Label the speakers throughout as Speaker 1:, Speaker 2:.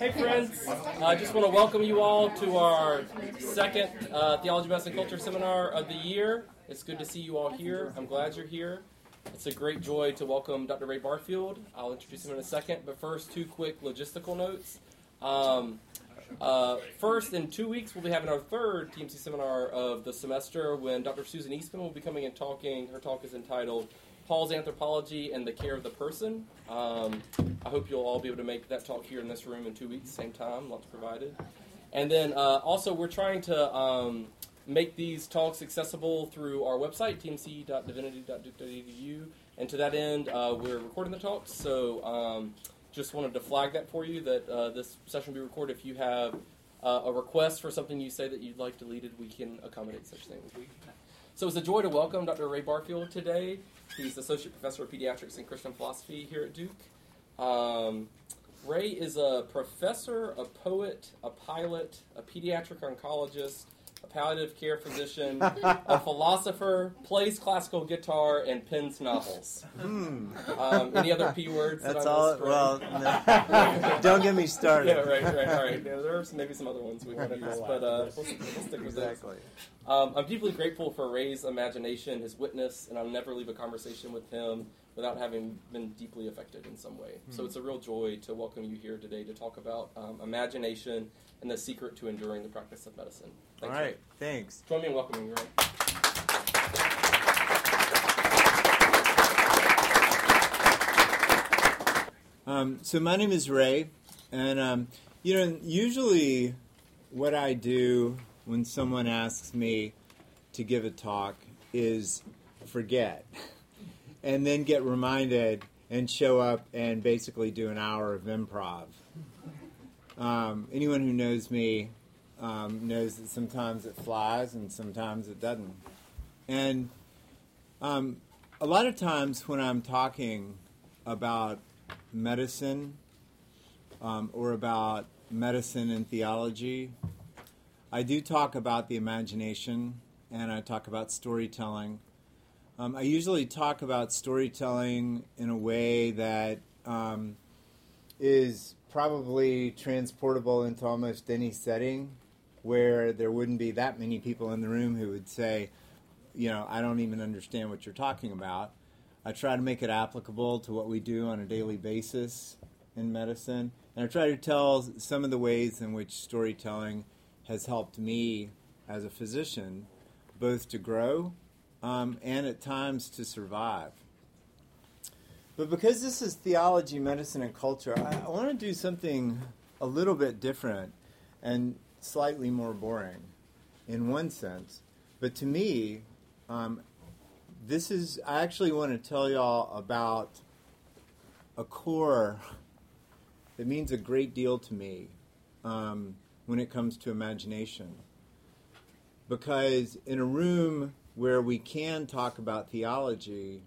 Speaker 1: Hey, friends. I just want to welcome you all to our second uh, Theology, Medicine, Culture seminar of the year. It's good to see you all here. I'm glad you're here. It's a great joy to welcome Dr. Ray Barfield. I'll introduce him in a second, but first, two quick logistical notes. Um, uh, first, in two weeks, we'll be having our third TMC seminar of the semester when Dr. Susan Eastman will be coming and talking. Her talk is entitled Paul's Anthropology and the Care of the Person. Um, I hope you'll all be able to make that talk here in this room in two weeks, same time, lunch provided. And then uh, also, we're trying to um, make these talks accessible through our website, tmc.divinity.duke.edu. And to that end, uh, we're recording the talks, so um, just wanted to flag that for you that uh, this session will be recorded. If you have uh, a request for something you say that you'd like deleted, we can accommodate such things. So it's a joy to welcome Dr. Ray Barfield today. He's Associate Professor of Pediatrics and Christian Philosophy here at Duke. Um, Ray is a professor, a poet, a pilot, a pediatric oncologist, a palliative care physician, a philosopher, plays classical guitar, and pens novels. Um, any other P words? that
Speaker 2: That's
Speaker 1: I
Speaker 2: all. Well, no. don't get me started.
Speaker 1: yeah, right, right, all right. Yeah, there are some, maybe some other ones we want to use, but uh, we'll, we'll stick with.
Speaker 2: Exactly.
Speaker 1: Um, I'm deeply grateful for Ray's imagination, his witness, and I'll never leave a conversation with him without having been deeply affected in some way. So it's a real joy to welcome you here today to talk about um, imagination and the secret to enduring the practice of medicine.
Speaker 2: All
Speaker 1: Thanks,
Speaker 2: right.
Speaker 1: Ray.
Speaker 2: Thanks.
Speaker 1: Join me in welcoming Ray.
Speaker 2: Um, so my name is Ray, and um, you know, usually what I do when someone asks me to give a talk is forget, and then get reminded and show up and basically do an hour of improv. Um, anyone who knows me um, knows that sometimes it flies and sometimes it doesn't. And um, a lot of times when I'm talking about medicine um, or about medicine and theology, I do talk about the imagination and I talk about storytelling. Um, I usually talk about storytelling in a way that um, is probably transportable into almost any setting where there wouldn't be that many people in the room who would say, you know, I don't even understand what you're talking about. I try to make it applicable to what we do on a daily basis in medicine. And I try to tell some of the ways in which storytelling has helped me as a physician both to grow um, and at times to survive. But because this is theology, medicine, and culture, I, I want to do something a little bit different and slightly more boring in one sense. But to me, um, this is, I actually want to tell y'all about a core that means a great deal to me um, when it comes to imagination. Because in a room where we can talk about theology,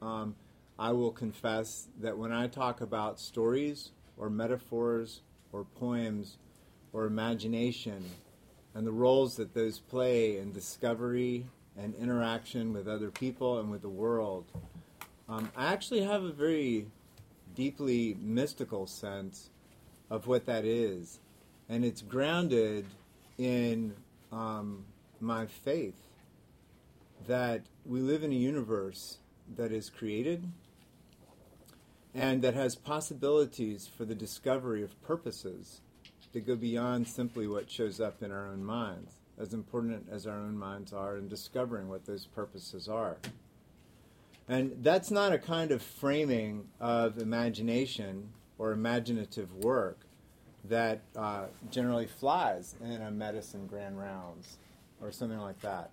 Speaker 2: um, I will confess that when I talk about stories or metaphors or poems or imagination and the roles that those play in discovery and interaction with other people and with the world, um, I actually have a very deeply mystical sense of what that is. And it's grounded in um, my faith that we live in a universe that is created and that has possibilities for the discovery of purposes that go beyond simply what shows up in our own minds, as important as our own minds are in discovering what those purposes are. And that's not a kind of framing of imagination or imaginative work that uh, generally flies in a medicine grand rounds or something like that.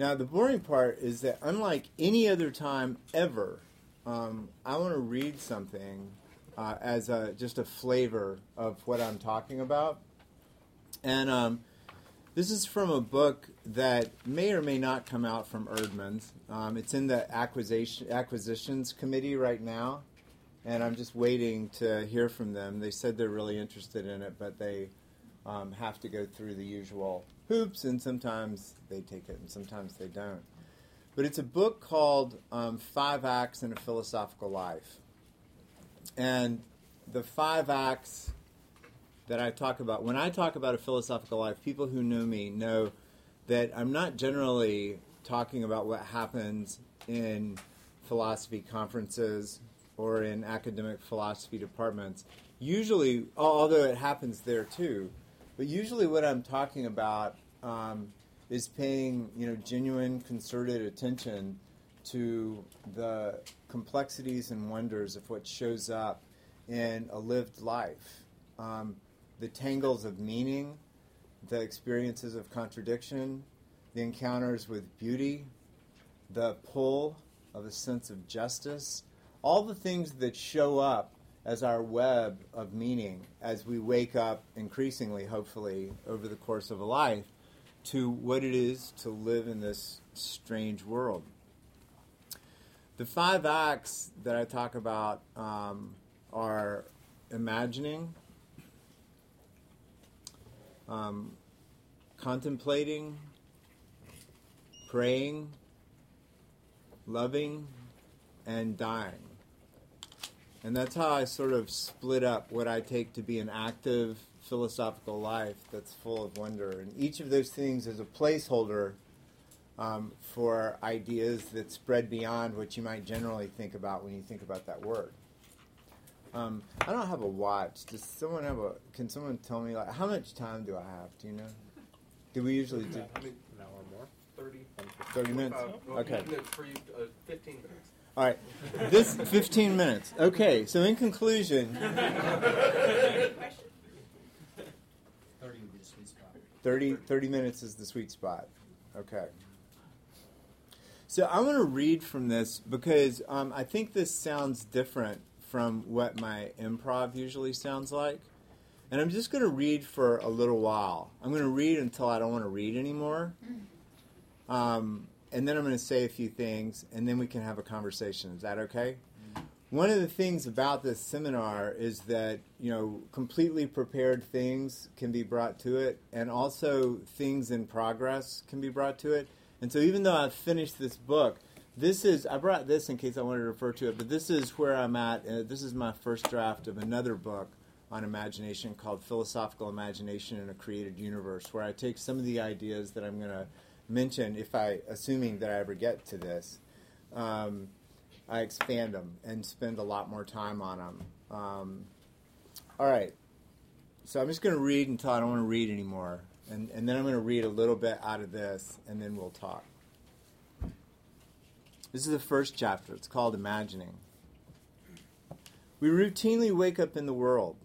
Speaker 2: Now, the boring part is that unlike any other time ever, um, I want to read something uh, as a, just a flavor of what I'm talking about. And um, this is from a book that may or may not come out from Eerdmans. Um, it's in the acquisition, acquisitions committee right now, and I'm just waiting to hear from them. They said they're really interested in it, but they um, have to go through the usual hoops, and sometimes they take it and sometimes they don't. But it's a book called um, Five Acts in a Philosophical Life. And the five acts that I talk about, when I talk about a philosophical life, people who know me know that I'm not generally talking about what happens in philosophy conferences or in academic philosophy departments. Usually, although it happens there too, but usually what I'm talking about um, is paying you know genuine concerted attention to the complexities and wonders of what shows up in a lived life, um, the tangles of meaning, the experiences of contradiction, the encounters with beauty, the pull of a sense of justice, all the things that show up as our web of meaning as we wake up increasingly, hopefully, over the course of a life to what it is to live in this strange world. The five acts that I talk about um, are imagining, um, contemplating, praying, loving, and dying. And that's how I sort of split up what I take to be an active philosophical life that's full of wonder. And each of those things is a placeholder um, for ideas that spread beyond what you might generally think about when you think about that word. Um, I don't have a watch. Does someone have a? Can someone tell me like how much time do I have? Do you know? Do we usually do?
Speaker 3: An hour more.
Speaker 4: 30.
Speaker 2: 30 minutes?
Speaker 4: Uh,
Speaker 2: Okay.
Speaker 4: For you, uh, 15 minutes.
Speaker 2: All right. This 15 minutes. Okay. So in conclusion,
Speaker 5: 30 would be the sweet spot.
Speaker 2: 30, 30 minutes is the sweet spot. Okay. So I want to read from this because um, I think this sounds different from what my improv usually sounds like. And I'm just going to read for a little while. I'm going to read until I don't want to read anymore. Um, and then I'm going to say a few things, and then we can have a conversation. Is that okay? One of the things about this seminar is that you know completely prepared things can be brought to it, and also things in progress can be brought to it. And so, even though I've finished this book, this is I brought this in case I wanted to refer to it, but this is where I'm at. Uh, this is my first draft of another book on imagination called Philosophical Imagination in a Created Universe, where I take some of the ideas that I'm going to mention, if I, assuming that I ever get to this, um, I expand them and spend a lot more time on them. Um, all right. So I'm just going to read until I don't want to read anymore. And, and then I'm going to read a little bit out of this, and then we'll talk. This is the first chapter. It's called Imagining. We routinely wake up in the world.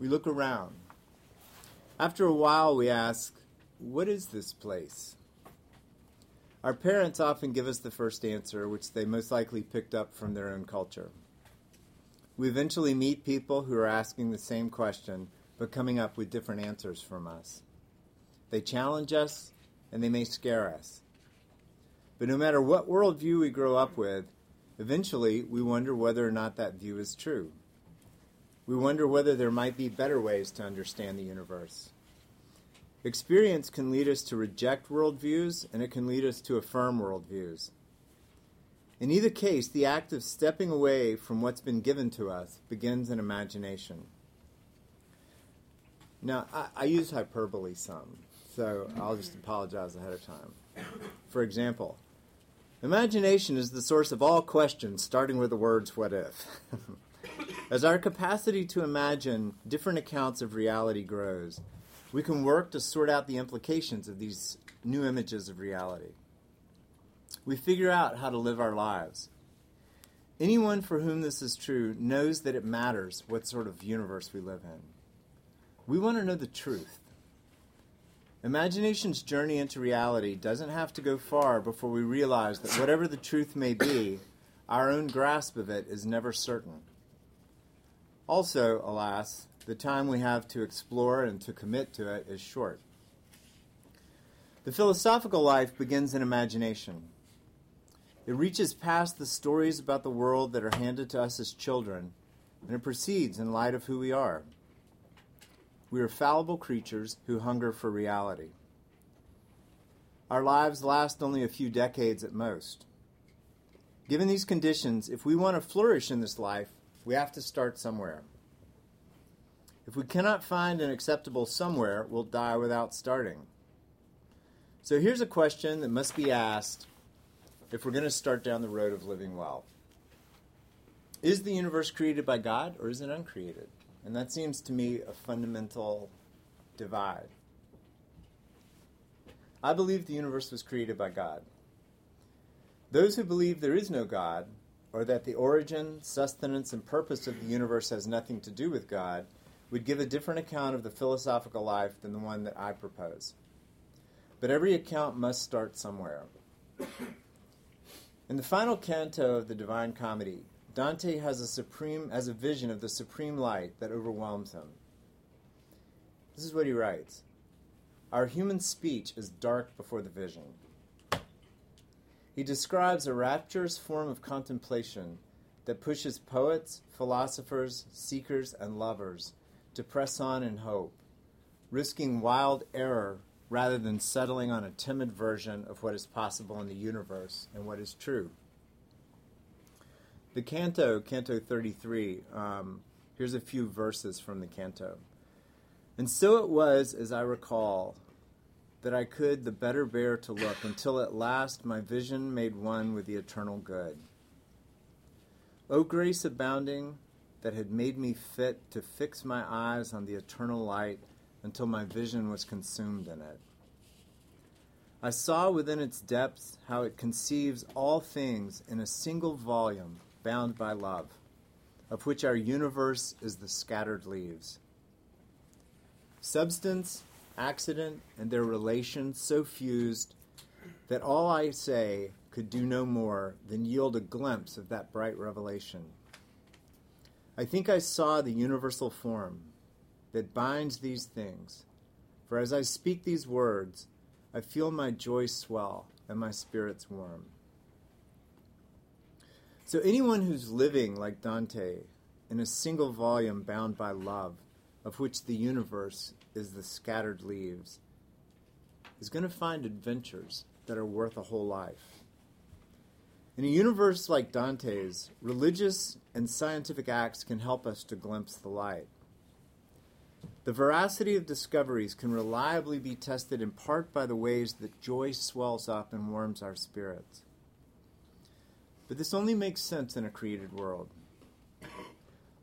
Speaker 2: We look around. After a while, we ask, What is this place? Our parents often give us the first answer, which they most likely picked up from their own culture. We eventually meet people who are asking the same question, but coming up with different answers from us. They challenge us, and they may scare us. But no matter what worldview we grow up with, eventually we wonder whether or not that view is true. We wonder whether there might be better ways to understand the universe. Experience can lead us to reject worldviews, and it can lead us to affirm worldviews. In either case, the act of stepping away from what's been given to us begins in imagination. Now, I, I use hyperbole some, so I'll just apologize ahead of time. For example, imagination is the source of all questions, starting with the words, what if? As our capacity to imagine different accounts of reality grows, we can work to sort out the implications of these new images of reality. We figure out how to live our lives. Anyone for whom this is true knows that it matters what sort of universe we live in. We want to know the truth. Imagination's journey into reality doesn't have to go far before we realize that whatever the truth may be, our own grasp of it is never certain. Also, alas, the time we have to explore and to commit to it is short. The philosophical life begins in imagination. It reaches past the stories about the world that are handed to us as children, and it proceeds in light of who we are. We are fallible creatures who hunger for reality. Our lives last only a few decades at most. Given these conditions, if we want to flourish in this life, we have to start somewhere. If we cannot find an acceptable somewhere, we'll die without starting. So here's a question that must be asked if we're going to start down the road of living well. Is the universe created by God or is it uncreated? And that seems to me a fundamental divide. I believe the universe was created by God. Those who believe there is no God, or that the origin, sustenance, and purpose of the universe has nothing to do with God, would give a different account of the philosophical life than the one that I propose. But every account must start somewhere. In the final canto of the Divine Comedy, Dante has a supreme has a vision of the supreme light that overwhelms him. This is what he writes. Our human speech is dark before the vision. He describes a rapturous form of contemplation that pushes poets, philosophers, seekers, and lovers to press on in hope, risking wild error rather than settling on a timid version of what is possible in the universe and what is true. The canto, Canto 33, um, here's a few verses from the canto. And so it was, as I recall, that I could the better bear to look until at last my vision made one with the eternal good. O grace abounding that had made me fit to fix my eyes on the eternal light until my vision was consumed in it. I saw within its depths how it conceives all things in a single volume bound by love, of which our universe is the scattered leaves. Substance, accident, and their relations so fused that all I say could do no more than yield a glimpse of that bright revelation. I think I saw the universal form that binds these things, for as I speak these words, I feel my joy swell and my spirits warm. So, anyone who's living like Dante in a single volume bound by love, of which the universe is the scattered leaves, is going to find adventures that are worth a whole life. In a universe like Dante's, religious and scientific acts can help us to glimpse the light. The veracity of discoveries can reliably be tested in part by the ways that joy swells up and warms our spirits. But this only makes sense in a created world.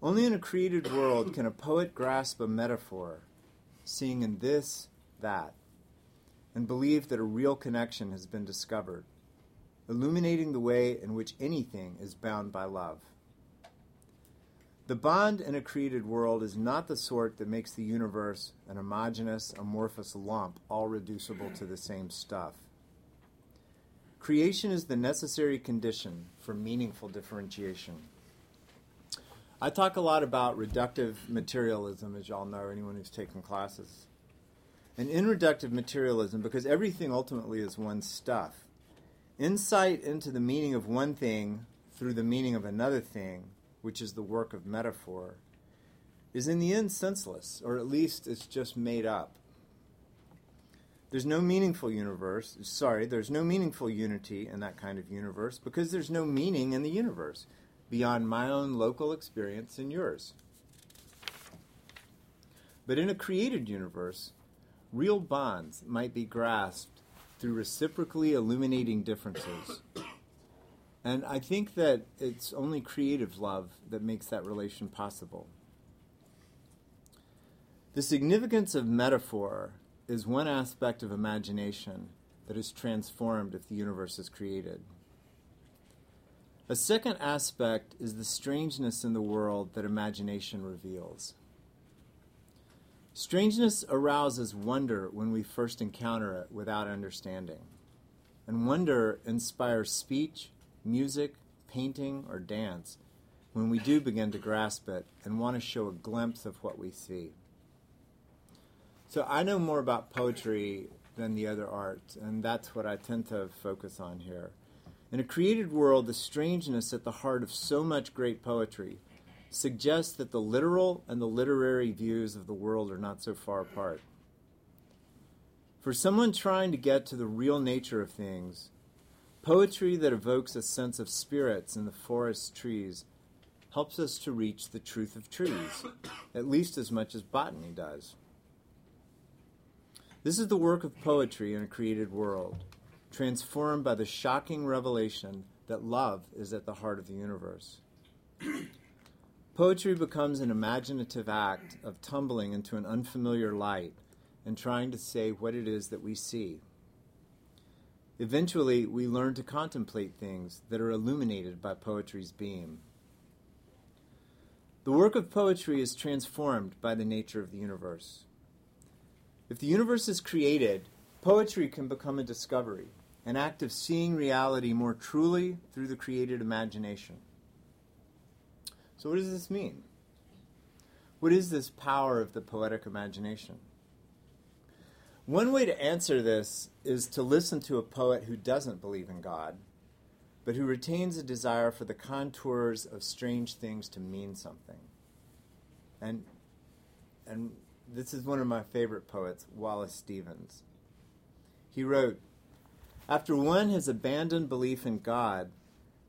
Speaker 2: Only in a created world can a poet grasp a metaphor, seeing in this that, and believe that a real connection has been discovered, illuminating the way in which anything is bound by love. The bond in a created world is not the sort that makes the universe an homogeneous, amorphous lump, all reducible to the same stuff. Creation is the necessary condition for meaningful differentiation. I talk a lot about reductive materialism, as y'all know, anyone who's taken classes. And in reductive materialism, because everything ultimately is one stuff, insight into the meaning of one thing through the meaning of another thing, which is the work of metaphor, is in the end senseless, or at least it's just made up. There's no meaningful universe. Sorry, there's no meaningful unity in that kind of universe because there's no meaning in the universe beyond my own local experience and yours. But in a created universe, real bonds might be grasped through reciprocally illuminating differences. And I think that it's only creative love that makes that relation possible. The significance of metaphor is one aspect of imagination that is transformed if the universe is created. A second aspect is the strangeness in the world that imagination reveals. Strangeness arouses wonder when we first encounter it without understanding. And wonder inspires speech, music, painting, or dance when we do begin to grasp it and want to show a glimpse of what we see. So I know more about poetry than the other arts, and that's what I tend to focus on here. In a created world, the strangeness at the heart of so much great poetry suggests that the literal and the literary views of the world are not so far apart. For someone trying to get to the real nature of things, poetry that evokes a sense of spirits in the forest trees helps us to reach the truth of trees, at least as much as botany does. This is the work of poetry in a created world, transformed by the shocking revelation that love is at the heart of the universe. Poetry becomes an imaginative act of tumbling into an unfamiliar light and trying to say what it is that we see. Eventually, we learn to contemplate things that are illuminated by poetry's beam. The work of poetry is transformed by the nature of the universe. If the universe is created, poetry can become a discovery, an act of seeing reality more truly through the created imagination. So, what does this mean? What is this power of the poetic imagination? One way to answer this is to listen to a poet who doesn't believe in God, but who retains a desire for the contours of strange things to mean something. And, and this is one of my favorite poets, Wallace Stevens. He wrote After one has abandoned belief in God,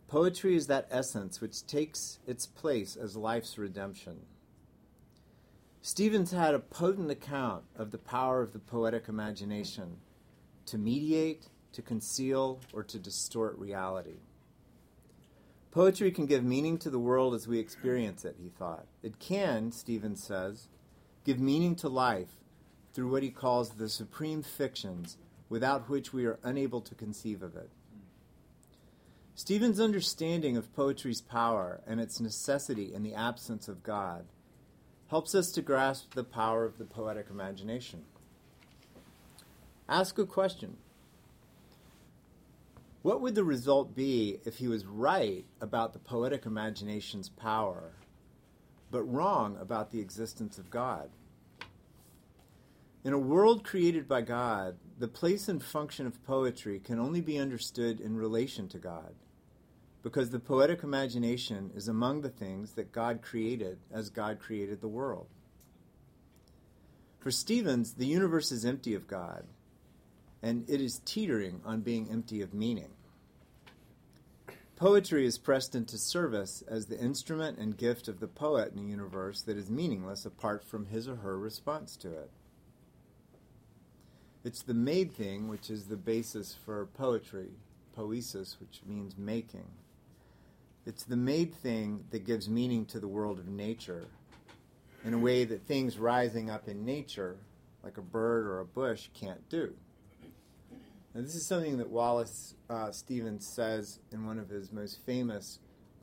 Speaker 2: poetry is that essence which takes its place as life's redemption. Stevens had a potent account of the power of the poetic imagination to mediate, to conceal, or to distort reality. Poetry can give meaning to the world as we experience it, he thought. It can, Stevens says, give meaning to life through what he calls the supreme fictions without which we are unable to conceive of it. Stevens' understanding of poetry's power and its necessity in the absence of God helps us to grasp the power of the poetic imagination. Ask a question. What would the result be if he was right about the poetic imagination's power, but wrong about the existence of God? In a world created by God, the place and function of poetry can only be understood in relation to God because the poetic imagination is among the things that God created as God created the world. For Stevens, the universe is empty of God, and it is teetering on being empty of meaning. Poetry is pressed into service as the instrument and gift of the poet in a universe that is meaningless apart from his or her response to it. It's the made thing which is the basis for poetry, poiesis, which means making. It's the made thing that gives meaning to the world of nature in a way that things rising up in nature, like a bird or a bush, can't do. Now, this is something that Wallace uh, Stevens says in one of his most famous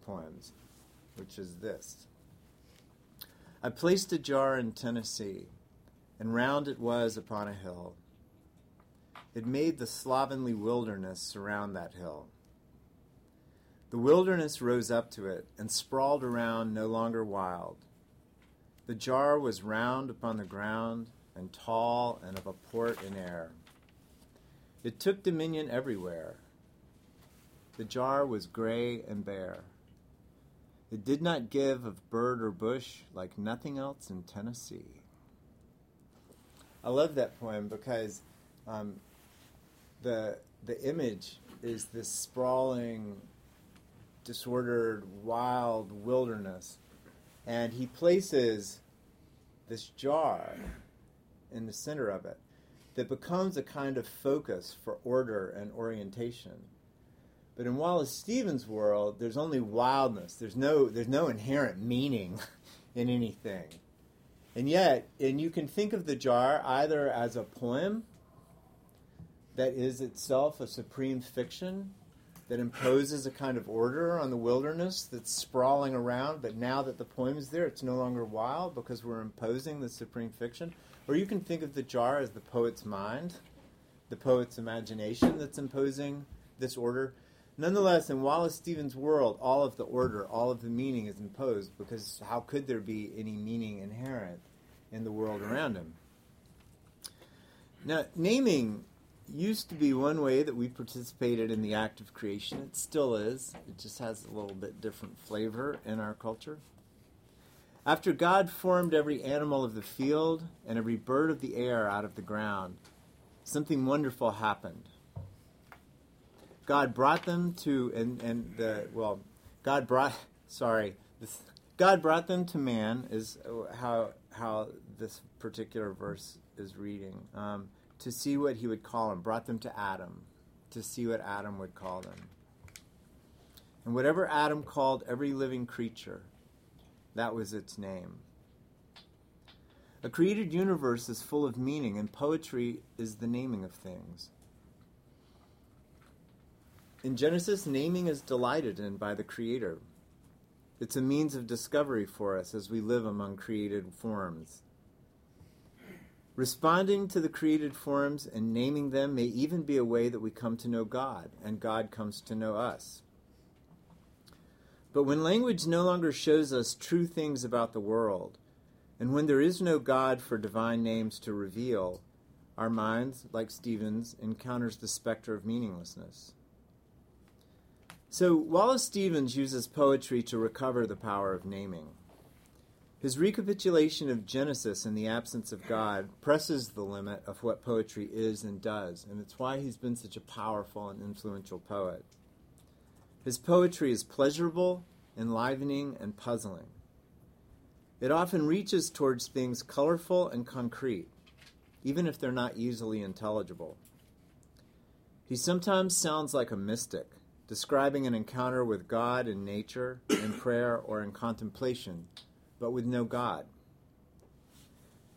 Speaker 2: poems, which is this I placed a jar in Tennessee, and round it was upon a hill. It made the slovenly wilderness surround that hill. The wilderness rose up to it and sprawled around, no longer wild. The jar was round upon the ground and tall and of a port in air. It took dominion everywhere. The jar was gray and bare. It did not give of bird or bush like nothing else in Tennessee. I love that poem because um, the the image is this sprawling disordered, wild wilderness. And he places this jar in the center of it that becomes a kind of focus for order and orientation. But in Wallace Stevens' world, there's only wildness. There's no, there's no inherent meaning in anything. And yet, and you can think of the jar either as a poem that is itself a supreme fiction that imposes a kind of order on the wilderness that's sprawling around, but now that the poem is there, it's no longer wild because we're imposing the supreme fiction. Or you can think of the jar as the poet's mind, the poet's imagination that's imposing this order. Nonetheless, in Wallace Stevens' world, all of the order, all of the meaning is imposed because how could there be any meaning inherent in the world around him? Now, naming used to be one way that we participated in the act of creation. It still is. It just has a little bit different flavor in our culture. After God formed every animal of the field and every bird of the air out of the ground, something wonderful happened. God brought them to, and, and the, well, God brought, sorry, this, God brought them to man, is how how this particular verse is reading, um, to see what he would call them. Brought them to Adam, to see what Adam would call them. And whatever Adam called every living creature, that was its name. A created universe is full of meaning, and poetry is the naming of things. In Genesis, naming is delighted in by the Creator. It's a means of discovery for us as we live among created forms. Responding to the created forms and naming them may even be a way that we come to know God, and God comes to know us. But when language no longer shows us true things about the world, and when there is no God for divine names to reveal, our minds, like Stevens, encounters the specter of meaninglessness. So Wallace Stevens uses poetry to recover the power of naming. His recapitulation of Genesis in the absence of God presses the limit of what poetry is and does, and it's why he's been such a powerful and influential poet. His poetry is pleasurable, enlivening, and puzzling. It often reaches towards things colorful and concrete, even if they're not easily intelligible. He sometimes sounds like a mystic, describing an encounter with God in nature, in prayer, or in contemplation, but with no God.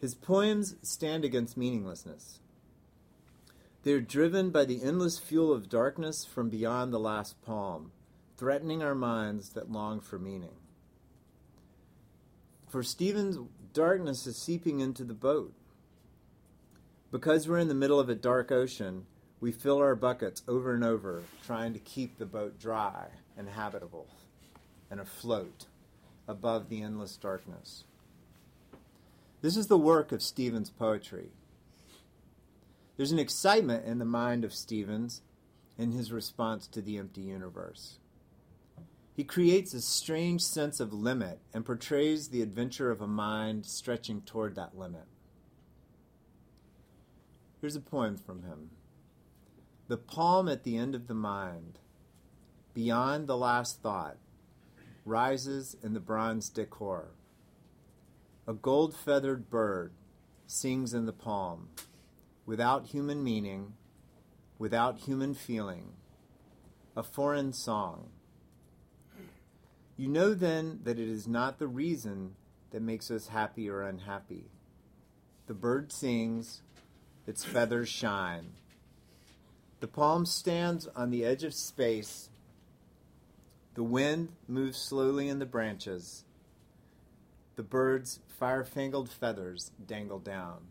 Speaker 2: His poems stand against meaninglessness. They are driven by the endless fuel of darkness from beyond the last palm, threatening our minds that long for meaning. For Stevens, darkness is seeping into the boat. Because we're in the middle of a dark ocean, we fill our buckets over and over, trying to keep the boat dry and habitable and afloat above the endless darkness. This is the work of Stevens' poetry. There's an excitement in the mind of Stevens in his response to the empty universe. He creates a strange sense of limit and portrays the adventure of a mind stretching toward that limit. Here's a poem from him The palm at the end of the mind, beyond the last thought, rises in the bronze decor. A gold feathered bird sings in the palm, without human meaning, without human feeling, a foreign song you know then that it is not the reason that makes us happy or unhappy. The bird sings, its feathers shine. The palm stands on the edge of space. The wind moves slowly in the branches. The bird's fire fangled feathers dangle down.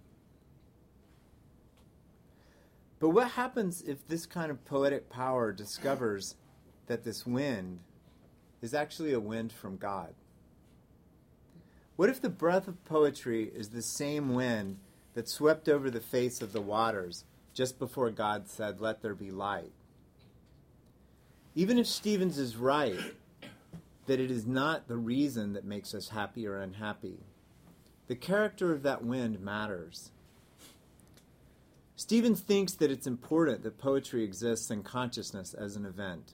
Speaker 2: But what happens if this kind of poetic power discovers that this wind is actually a wind from God? What if the breath of poetry is the same wind that swept over the face of the waters just before God said, Let there be light? Even if Stevens is right that it is not the reason that makes us happy or unhappy, the character of that wind matters. Stevens thinks that it's important that poetry exists in consciousness as an event.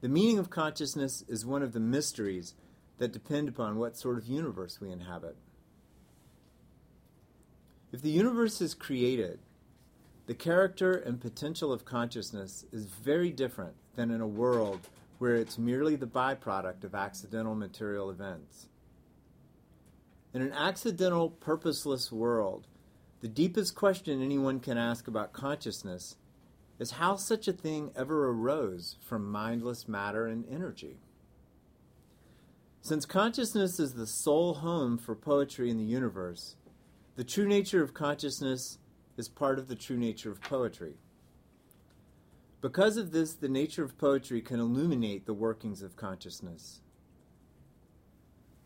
Speaker 2: The meaning of consciousness is one of the mysteries that depend upon what sort of universe we inhabit. If the universe is created, the character and potential of consciousness is very different than in a world where it's merely the byproduct of accidental material events. In an accidental, purposeless world, the deepest question anyone can ask about consciousness is how such a thing ever arose from mindless matter and energy. Since consciousness is the sole home for poetry in the universe, the true nature of consciousness is part of the true nature of poetry. Because of this, the nature of poetry can illuminate the workings of consciousness.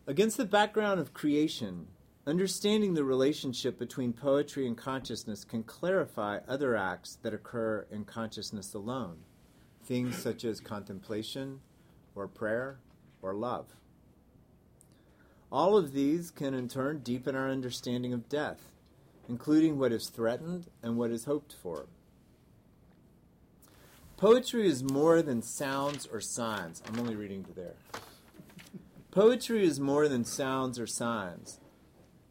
Speaker 2: Against the background of creation, Understanding the relationship between poetry and consciousness can clarify other acts that occur in consciousness alone, things such as contemplation, or prayer, or love. All of these can in turn deepen our understanding of death, including what is threatened and what is hoped for. Poetry is more than sounds or signs. I'm only reading to there. Poetry is more than sounds or signs.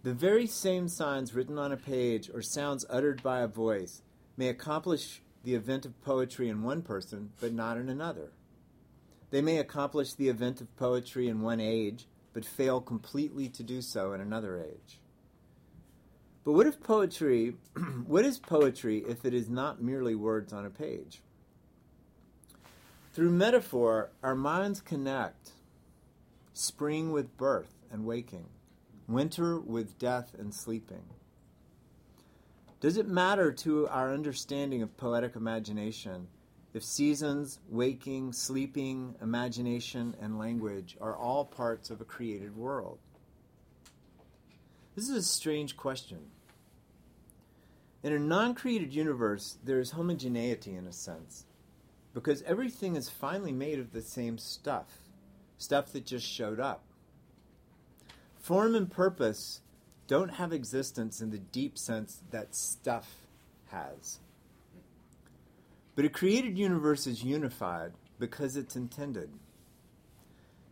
Speaker 2: The very same signs written on a page or sounds uttered by a voice may accomplish the event of poetry in one person, but not in another. They may accomplish the event of poetry in one age, but fail completely to do so in another age. But what if poetry, what is poetry if it is not merely words on a page? Through metaphor, our minds connect spring with birth and waking, winter with death and sleeping. Does it matter to our understanding of poetic imagination if seasons, waking, sleeping, imagination, and language are all parts of a created world? This is a strange question. In a non created universe, there is homogeneity in a sense, because everything is finally made of the same stuff, stuff that just showed up. Form and purpose don't have existence in the deep sense that stuff has. But a created universe is unified because it's intended.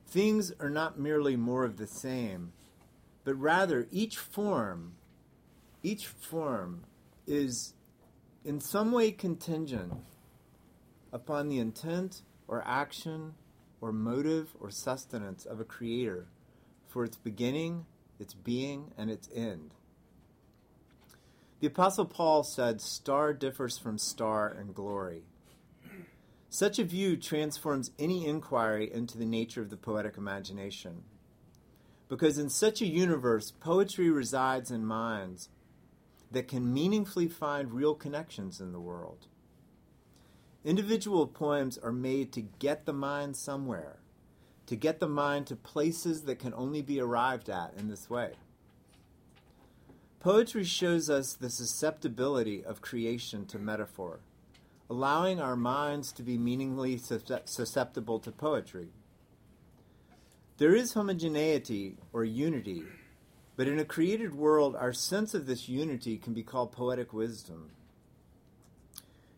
Speaker 2: Things are not merely more of the same, but rather each form, each form is in some way contingent upon the intent or action or motive or sustenance of a creator for its beginning, its being, and its end. The Apostle Paul said, Star differs from star in glory. Such a view transforms any inquiry into the nature of the poetic imagination. Because in such a universe, poetry resides in minds that can meaningfully find real connections in the world. Individual poems are made to get the mind somewhere, to get the mind to places that can only be arrived at in this way. Poetry shows us the susceptibility of creation to metaphor, allowing our minds to be meaningfully susceptible to poetry. There is homogeneity or unity, but in a created world, our sense of this unity can be called poetic wisdom.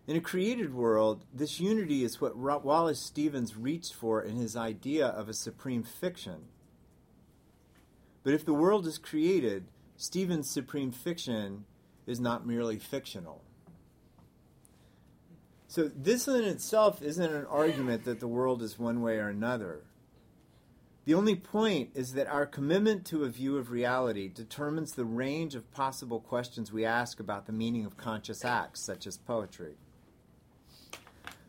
Speaker 2: In a created world, this unity is what Wallace Stevens reached for in his idea of a supreme fiction. But if the world is created, Stevens' supreme fiction is not merely fictional. So, this in itself isn't an argument that the world is one way or another. The only point is that our commitment to a view of reality determines the range of possible questions we ask about the meaning of conscious acts, such as poetry.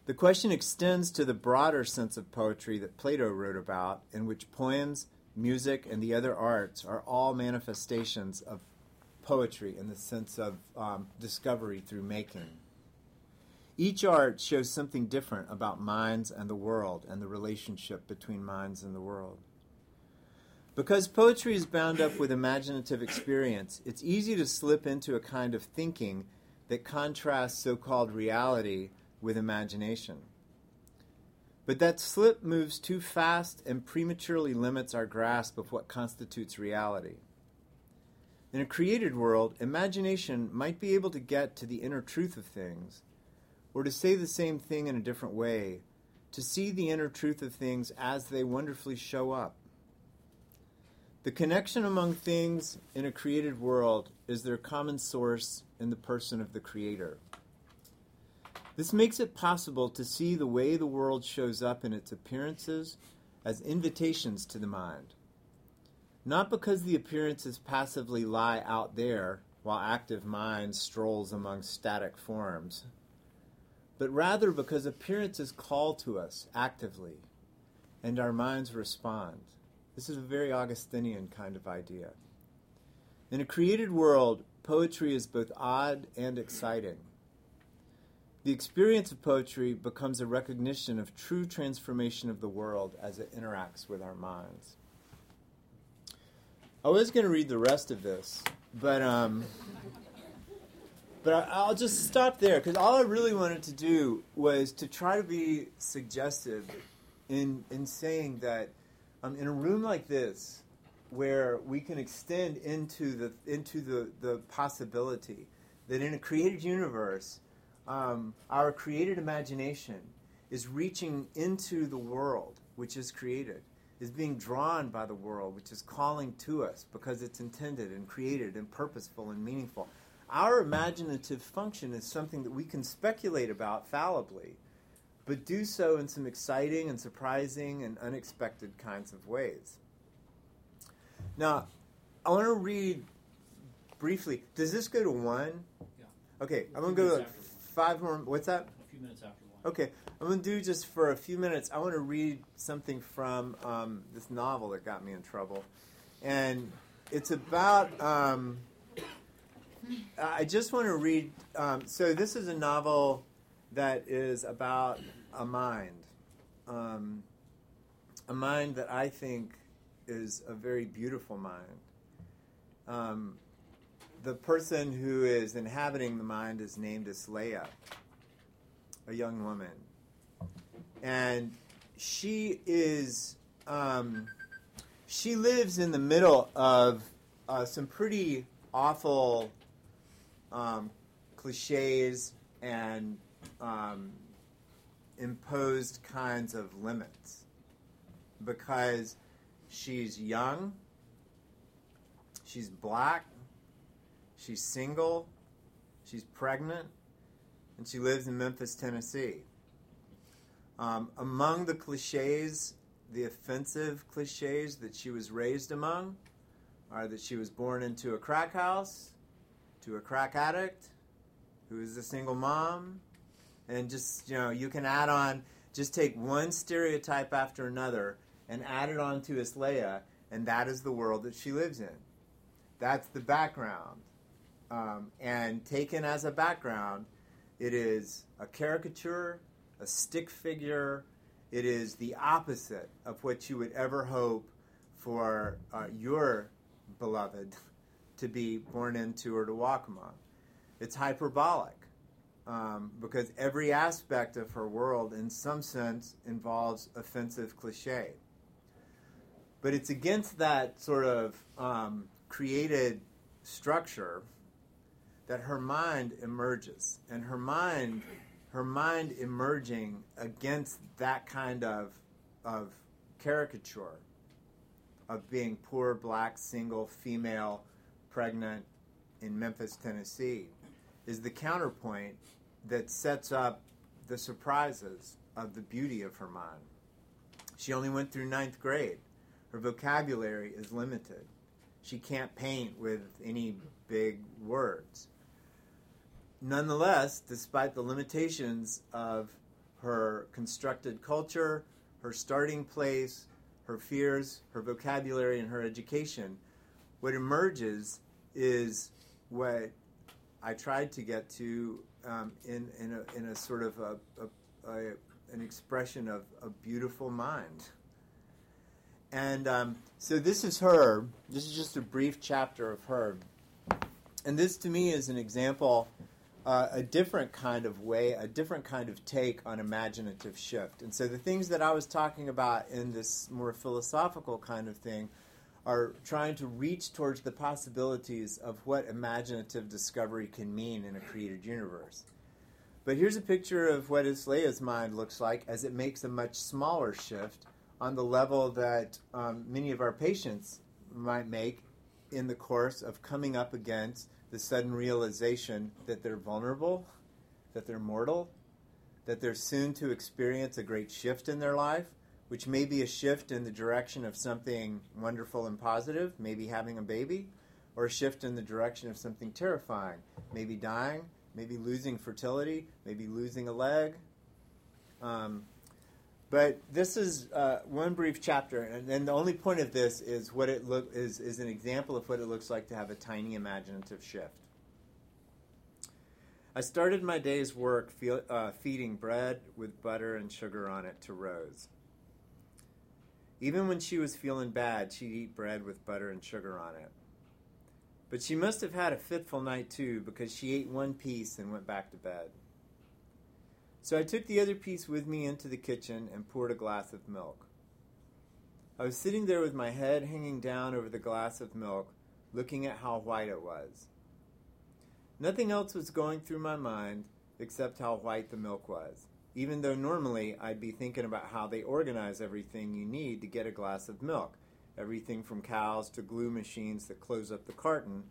Speaker 2: The question extends to the broader sense of poetry that Plato wrote about, in which poems, music, and the other arts are all manifestations of poetry in the sense of um, discovery through making. Each art shows something different about minds and the world and the relationship between minds and the world. Because poetry is bound up with imaginative experience, it's easy to slip into a kind of thinking that contrasts so called reality with imagination. But that slip moves too fast and prematurely limits our grasp of what constitutes reality. In a created world, imagination might be able to get to the inner truth of things, or to say the same thing in a different way, to see the inner truth of things as they wonderfully show up. The connection among things in a created world is their common source in the person of the Creator. This makes it possible to see the way the world shows up in its appearances as invitations to the mind. Not because the appearances passively lie out there while active mind strolls among static forms, but rather because appearances call to us actively and our minds respond. This is a very Augustinian kind of idea. In a created world, poetry is both odd and exciting. The experience of poetry becomes a recognition of true transformation of the world as it interacts with our minds. I was going to read the rest of this, but um, but I'll just stop there because all I really wanted to do was to try to be suggestive in in saying that um, in a room like this, where we can extend into the into the the possibility that in a created universe um, our created imagination is reaching into the world which is created is being drawn by the world, which is calling to us because it's intended and created and purposeful and meaningful. Our imaginative function is something that we can speculate about fallibly, but do so in some exciting and surprising and unexpected kinds of ways. Now, I want to read briefly. Does this go to one?
Speaker 5: Yeah.
Speaker 2: Okay, I'm gonna go
Speaker 5: minutes
Speaker 2: like five more. What's that?
Speaker 5: A few minutes after one.
Speaker 2: Okay, I'm to do just for a few minutes. I want to read something from um, this novel that got me in trouble. And it's about. Um, I just want to read. Um, so, this is a novel that is about a mind. Um, a mind that I think is a very beautiful mind. The person who is inhabiting the mind is named as Leia a young woman, and she is um, she lives in the middle of uh, some pretty awful um, cliches and um, imposed kinds of limits. Because she's young, she's black, she's single, she's pregnant, and she lives in Memphis, Tennessee. Um, among the cliches, the offensive cliches that she was raised among are that she was born into a crack house, to a crack addict, who is a single mom, and just, you know, you can add on, just take one stereotype after another and add it on to Isleia, and that is the world that she lives in. That's the background. Um, and taken as a background, it is a caricature, a stick figure. It is the opposite of what you would ever hope for uh, your beloved to be born into or to walk among. It's hyperbolic um, because every aspect of her world, in some sense, involves offensive cliche. But it's against that sort of um, created structure that her mind emerges, and her mind, her mind emerging against that kind of of caricature of being poor, black, single, female, pregnant in Memphis, Tennessee, is the counterpoint that sets up the surprises of the beauty of her mind. She only went through ninth grade. Her vocabulary is limited. She can't paint with any big words. Nonetheless, despite the limitations of her constructed culture, her starting place, her fears, her vocabulary, and her education, what emerges is what I tried to get to um, in, in, a, in a sort of a, a, a, an expression of a beautiful mind. And um, so this is her. This is just a brief chapter of her. And this to me is an example, uh, a different kind of way, a different kind of take on imaginative shift. And so the things that I was talking about in this more philosophical kind of thing are trying to reach towards the possibilities of what imaginative discovery can mean in a created universe. But here's a picture of what Isleia's mind looks like as it makes a much smaller shift on the level that um, many of our patients might make in the course of coming up against the sudden realization that they're vulnerable, that they're mortal, that they're soon to experience a great shift in their life, which may be a shift in the direction of something wonderful and positive, maybe having a baby, or a shift in the direction of something terrifying, maybe dying, maybe losing fertility, maybe losing a leg. Um, but this is uh, one brief chapter, and, and the only point of this is what it look is is an example of what it looks like to have a tiny imaginative shift. I started my day's work feel, uh, feeding bread with butter and sugar on it to Rose. Even when she was feeling bad, she'd eat bread with butter and sugar on it. But she must have had a fitful night too, because she ate one piece and went back to bed. So I took the other piece with me into the kitchen and poured a glass of milk. I was sitting there with my head hanging down over the glass of milk, looking at how white it was. Nothing else was going through my mind except how white the milk was. even though normally I'd be thinking about how they organize everything you need to get a glass of milk. Everything from cows to glue machines that close up the carton,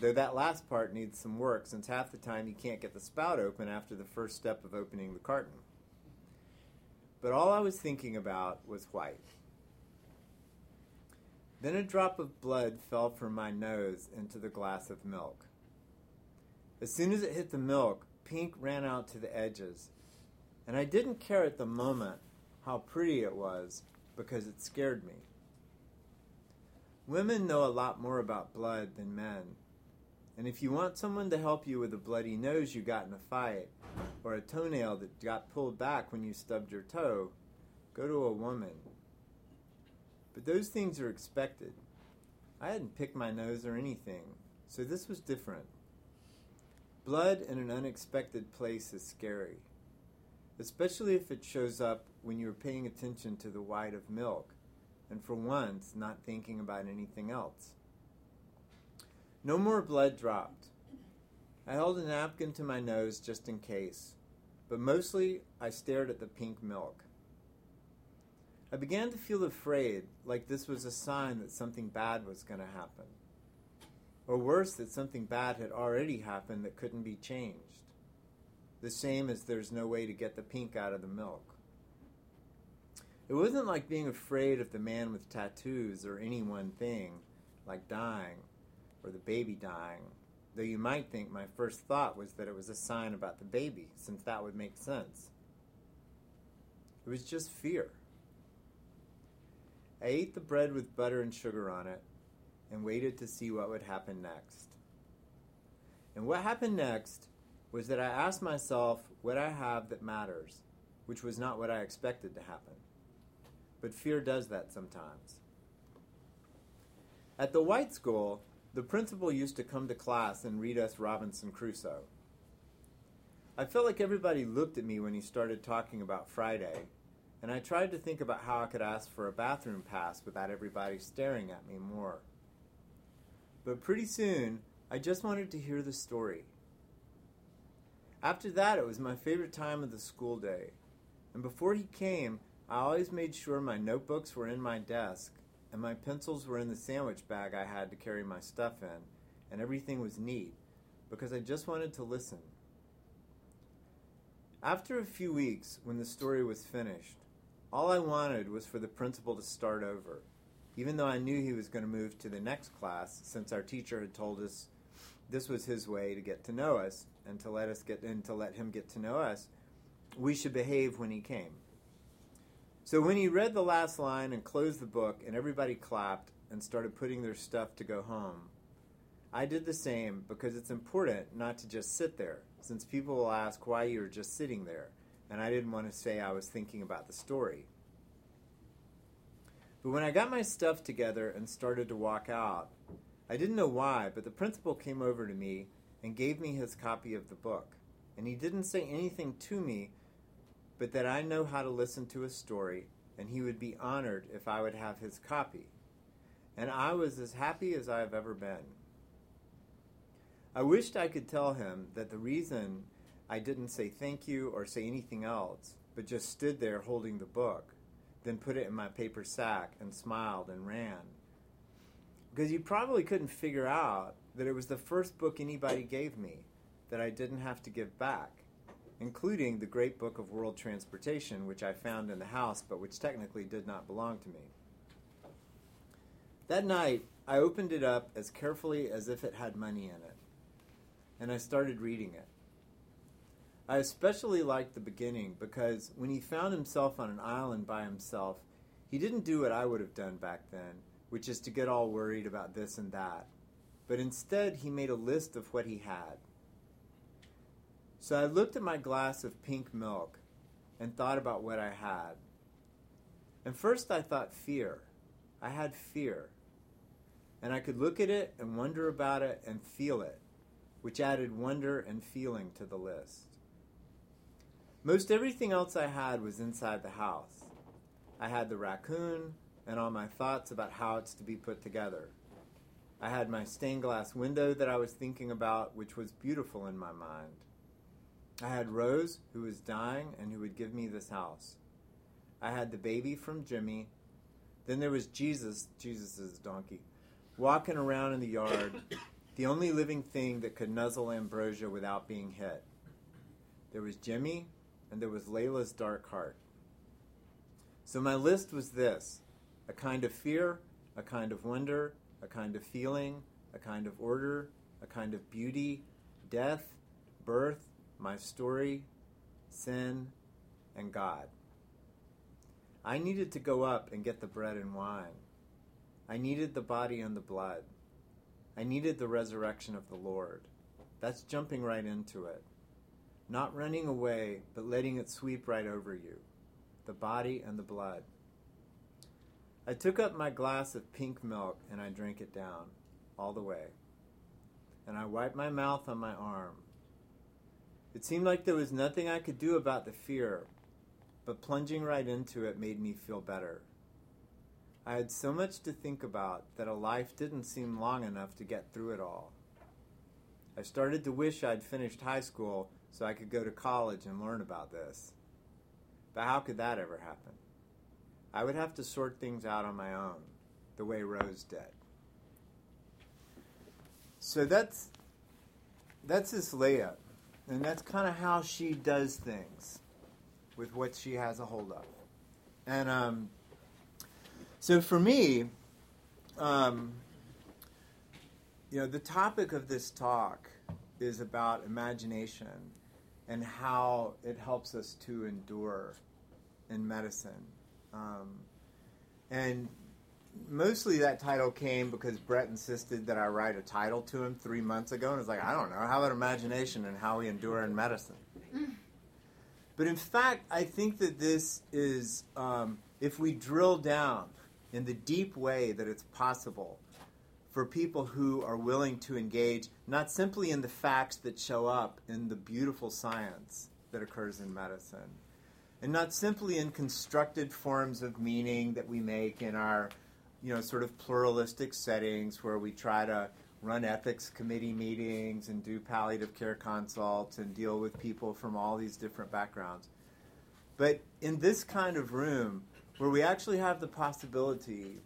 Speaker 2: though that last part needs some work since half the time you can't get the spout open after the first step of opening the carton. But all I was thinking about was white. Then a drop of blood fell from my nose into the glass of milk. As soon as it hit the milk, pink ran out to the edges, and I didn't care at the moment how pretty it was because it scared me. Women know a lot more about blood than men. And if you want someone to help you with a bloody nose you got in a fight, or a toenail that got pulled back when you stubbed your toe, go to a woman. But those things are expected. I hadn't picked my nose or anything, so this was different. Blood in an unexpected place is scary, especially if it shows up when you're paying attention to the white of milk and for once not thinking about anything else. No more blood dropped. I held a napkin to my nose just in case, but mostly I stared at the pink milk. I began to feel afraid, like this was a sign that something bad was going to happen. Or worse, that something bad had already happened that couldn't be changed. The same as there's no way to get the pink out of the milk. It wasn't like being afraid of the man with tattoos or any one thing, like dying or the baby dying, though you might think my first thought was that it was a sign about the baby, since that would make sense. It was just fear. I ate the bread with butter and sugar on it and waited to see what would happen next. And what happened next was that I asked myself what I have that matters, which was not what I expected to happen. But fear does that sometimes. At the white school, the principal used to come to class and read us Robinson Crusoe. I felt like everybody looked at me when he started talking about Friday, and I tried to think about how I could ask for a bathroom pass without everybody staring at me more. But pretty soon, I just wanted to hear the story. After that, it was my favorite time of the school day, and before he came, I always made sure my notebooks were in my desk and my pencils were in the sandwich bag I had to carry my stuff in, and everything was neat because I just wanted to listen. After a few weeks, when the story was finished, all I wanted was for the principal to start over, even though I knew he was going to move to the next class since our teacher had told us this was his way to get to know us and to let us get in to let him get to know us. We should behave when he came. So when he read the last line and closed the book, and everybody clapped and started putting their stuff to go home, I did the same because it's important not to just sit there, since people will ask why you were just sitting there, and I didn't want to say I was thinking about the story. But when I got my stuff together and started to walk out, I didn't know why, but the principal came over to me and gave me his copy of the book. And he didn't say anything to me but that I know how to listen to a story, and he would be honored if I would have his copy. And I was as happy as I have ever been. I wished I could tell him that the reason I didn't say thank you or say anything else, but just stood there holding the book, then put it in my paper sack and smiled and ran. Because you probably couldn't figure out that it was the first book anybody gave me that I didn't have to give back including the Great Book of World Transportation, which I found in the house, but which technically did not belong to me. That night, I opened it up as carefully as if it had money in it, and I started reading it. I especially liked the beginning because when he found himself on an island by himself, he didn't do what I would have done back then, which is to get all worried about this and that. But instead, he made a list of what he had so I looked at my glass of pink milk and thought about what I had. And first I thought fear. I had fear. And I could look at it and wonder about it and feel it, which added wonder and feeling to the list. Most everything else I had was inside the house. I had the raccoon and all my thoughts about how it's to be put together. I had my stained glass window that I was thinking about, which was beautiful in my mind. I had Rose, who was dying and who would give me this house. I had the baby from Jimmy. Then there was Jesus, Jesus donkey, walking around in the yard, the only living thing that could nuzzle Ambrosia without being hit. There was Jimmy, and there was Layla's dark heart. So my list was this a kind of fear, a kind of wonder, a kind of feeling, a kind of order, a kind of beauty, death, birth, my story, sin, and God. I needed to go up and get the bread and wine. I needed the body and the blood. I needed the resurrection of the Lord. That's jumping right into it. Not running away, but letting it sweep right over you. The body and the blood. I took up my glass of pink milk and I drank it down, all the way. And I wiped my mouth on my arm. It seemed like there was nothing I could do about the fear, but plunging right into it made me feel better. I had so much to think about that a life didn't seem long enough to get through it all. I started to wish I'd finished high school so I could go to college and learn about this. But how could that ever happen? I would have to sort things out on my own, the way Rose did. So that's that's this layup, and that's kind of how she does things with what she has a hold of. And um, so for me, um, you know, the topic of this talk is about imagination and how it helps us to endure in medicine. Um, and mostly that title came because Brett insisted that I write a title to him three months ago, and it's like, I don't know, how about imagination and how we endure in medicine? But in fact, I think that this is, um, if we drill down in the deep way that it's possible for people who are willing to engage not simply in the facts that show up in the beautiful science that occurs in medicine, and not simply in constructed forms of meaning that we make in our, you know, sort of pluralistic settings where we try to run ethics committee meetings and do palliative care consults and deal with people from all these different backgrounds. But in this kind of room, where we actually have the possibility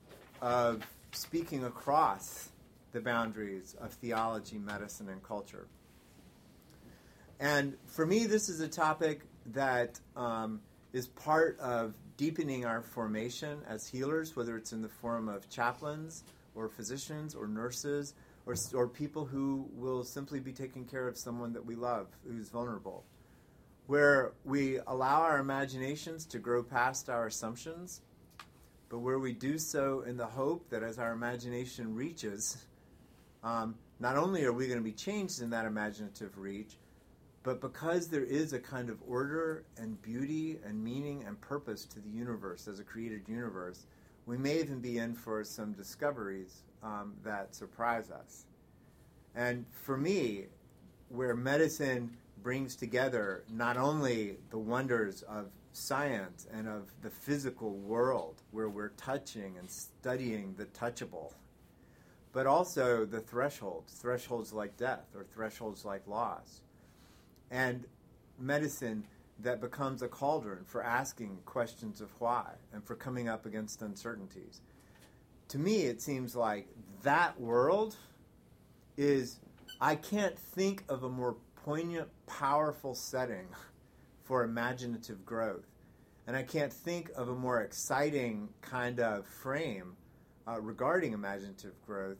Speaker 2: of speaking across the boundaries of theology, medicine, and culture. And for me, this is a topic that um, is part of deepening our formation as healers, whether it's in the form of chaplains or physicians or nurses or, or people who will simply be taking care of someone that we love who's vulnerable. Where we allow our imaginations to grow past our assumptions, but where we do so in the hope that as our imagination reaches, um, not only are we going to be changed in that imaginative reach, but because there is a kind of order and beauty and meaning and purpose to the universe as a created universe, we may even be in for some discoveries um, that surprise us. And for me, where medicine brings together not only the wonders of science and of the physical world, where we're touching and studying the touchable, but also the thresholds, thresholds like death or thresholds like loss and medicine that becomes a cauldron for asking questions of why and for coming up against uncertainties. To me, it seems like that world is, I can't think of a more poignant, powerful setting for imaginative growth. And I can't think of a more exciting kind of frame uh, regarding imaginative growth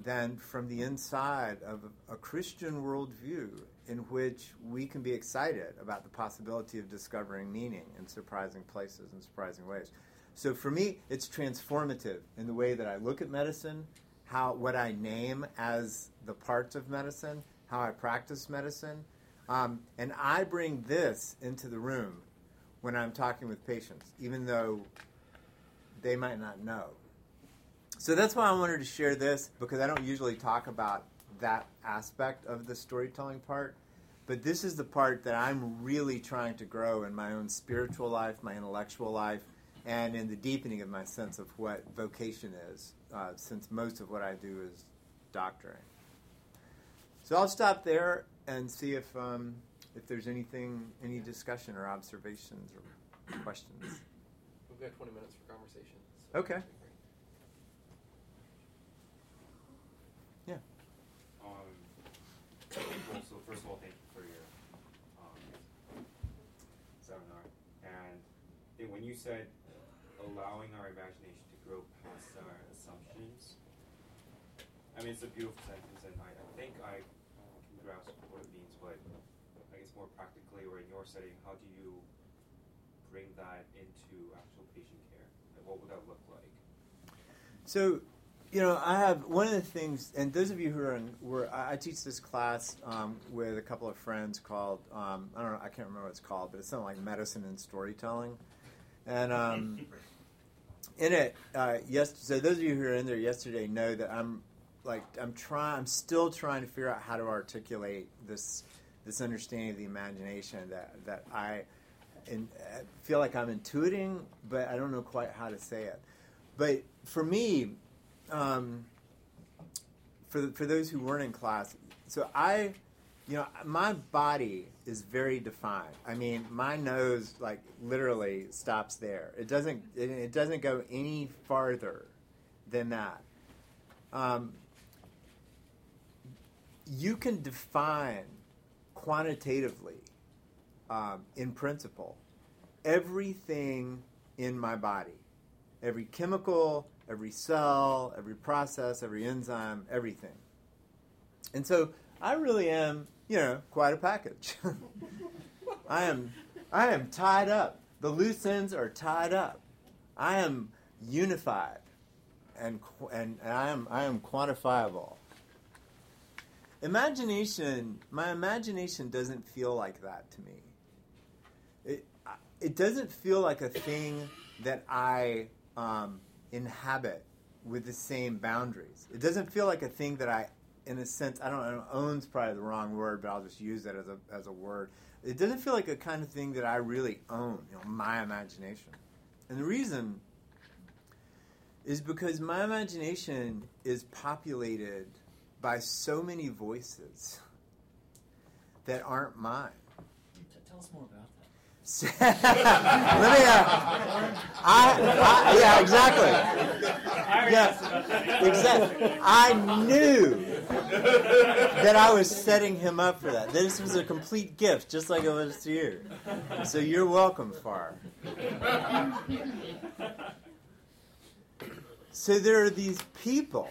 Speaker 2: than from the inside of a Christian worldview in which we can be excited about the possibility of discovering meaning in surprising places and surprising ways. So for me, it's transformative in the way that I look at medicine, how what I name as the parts of medicine, how I practice medicine, um, and I bring this into the room when I'm talking with patients, even though they might not know. So that's why I wanted to share this because I don't usually talk about that aspect of the storytelling part. But this is the part that I'm really trying to grow in my own spiritual life, my intellectual life, and in the deepening of my sense of what vocation is, uh, since most of what I do is doctoring. So I'll stop there and see if um, if there's anything, any discussion or observations or questions.
Speaker 1: We've got 20 minutes for conversation. so
Speaker 2: Okay.
Speaker 1: that'd be great.
Speaker 2: Yeah.
Speaker 3: Um, well, so first of all, thank you for your um, seminar. And I think when you said allowing our imagination to grow past our assumptions, I mean, it's a beautiful sentence, and I, I think I can grasp what it means, but I guess more practically or in your setting, how do you bring that into actual patient care? Like, what would that look like?
Speaker 2: So, you know, I have one of the things, and those of you who are in, where I I teach this class um, with a couple of friends called, um, I don't know, I can't remember what it's called, but it's something like medicine and storytelling. And um, in it, uh, yes, so those of you who are in there yesterday know that I'm like, I'm trying, I'm still trying to figure out how to articulate this, this understanding of the imagination that, that I in, uh, feel like I'm intuiting, but I don't know quite how to say it. But for me, um, for for those who weren't in class, so I, you know, my body is very defined. I mean, my nose like literally stops there. It doesn't it, doesn't go any farther than that. Um, you can define quantitatively, um, in principle, everything in my body every chemical, every cell, every process, every enzyme, everything. And so I really am, you know, quite a package. I am I am tied up. The loose ends are tied up. I am unified and and, and I am I am quantifiable. Imagination, my imagination doesn't feel like that to me. It it doesn't feel like a thing that I um, inhabit with the same boundaries. It doesn't feel like a thing that I, in a sense, I don't know, owns probably the wrong word, but I'll just use that as a, as a word. It doesn't feel like a kind of thing that I really own, you know, my imagination. And the reason is because my imagination is populated by so many voices that aren't mine.
Speaker 5: Tell us more about.
Speaker 2: Let me. Uh, I, I, yeah, exactly. Yeah, exactly. I knew that I was setting him up for that. This was a complete gift, just like it was to you. So you're welcome, Far. So there are these people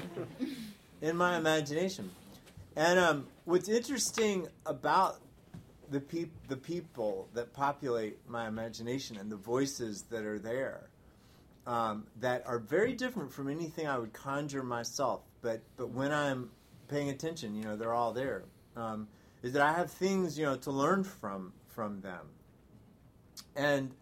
Speaker 2: in my imagination, and um, what's interesting about the peop- the people that populate my imagination and the voices that are there um, that are very different from anything I would conjure myself. But but when I'm paying attention, you know, they're all there. Um, is that I have things you know to learn from from them, and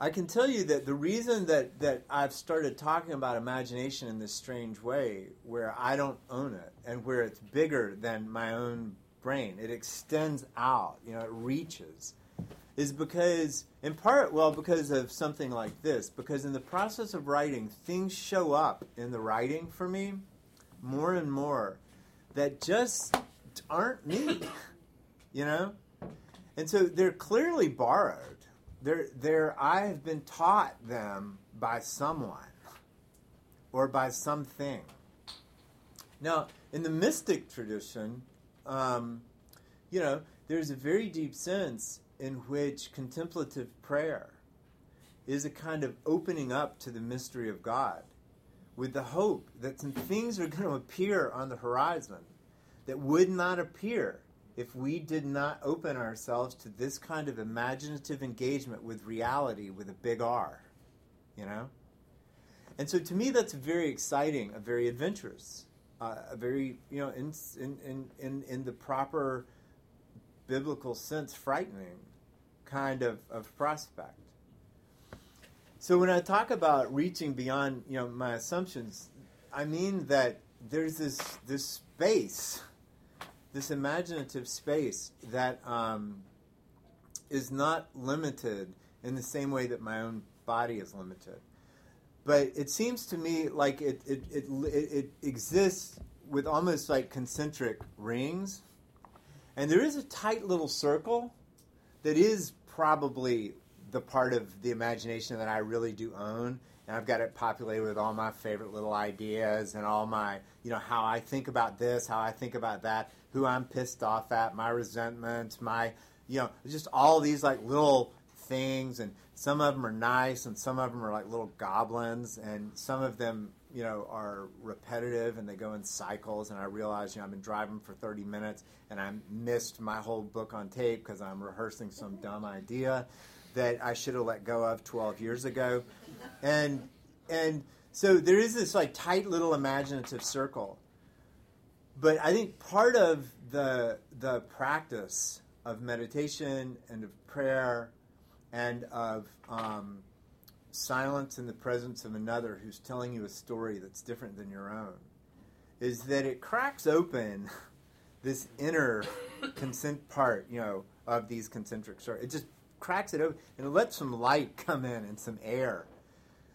Speaker 2: I can tell you that the reason that that I've started talking about imagination in this strange way, where I don't own it and where it's bigger than my own brain, it extends out, you know, it reaches, is because, in part, well, because of something like this. Because in the process of writing, things show up in the writing for me more and more that just aren't me, you know? And so they're clearly borrowed. They're, they're, I have been taught them by someone or by something. Now, in the mystic tradition, um, you know, there's a very deep sense in which contemplative prayer is a kind of opening up to the mystery of God with the hope that some things are going to appear on the horizon that would not appear if we did not open ourselves to this kind of imaginative engagement with reality with a big R, you know? And so to me, that's very exciting, a very adventurous, uh, a very, you know, in, in, in, in, in the proper biblical sense, frightening kind of, of prospect. So when I talk about reaching beyond, you know, my assumptions, I mean that there's this this space, this imaginative space that um, is not limited in the same way that my own body is limited. But it seems to me like it it, it, it, exists with almost like concentric rings. And there is a tight little circle that is probably the part of the imagination that I really do own. And I've got it populated with all my favorite little ideas and all my, you know, how I think about this, how I think about that, who I'm pissed off at, my resentment, my, you know, just all these like little things. And some of them are nice and some of them are like little goblins. And some of them, you know, are repetitive and they go in cycles. And I realize, you know, I've been driving for 30 minutes and I missed my whole book on tape because I'm rehearsing some dumb idea that I should have let go of 12 years ago. And and so there is this like tight little imaginative circle. But I think part of the the practice of meditation and of prayer and of um, silence in the presence of another who's telling you a story that's different than your own is that it cracks open this inner consent part, you know, of these concentric circles. It just cracks it open and it lets some light come in and some air.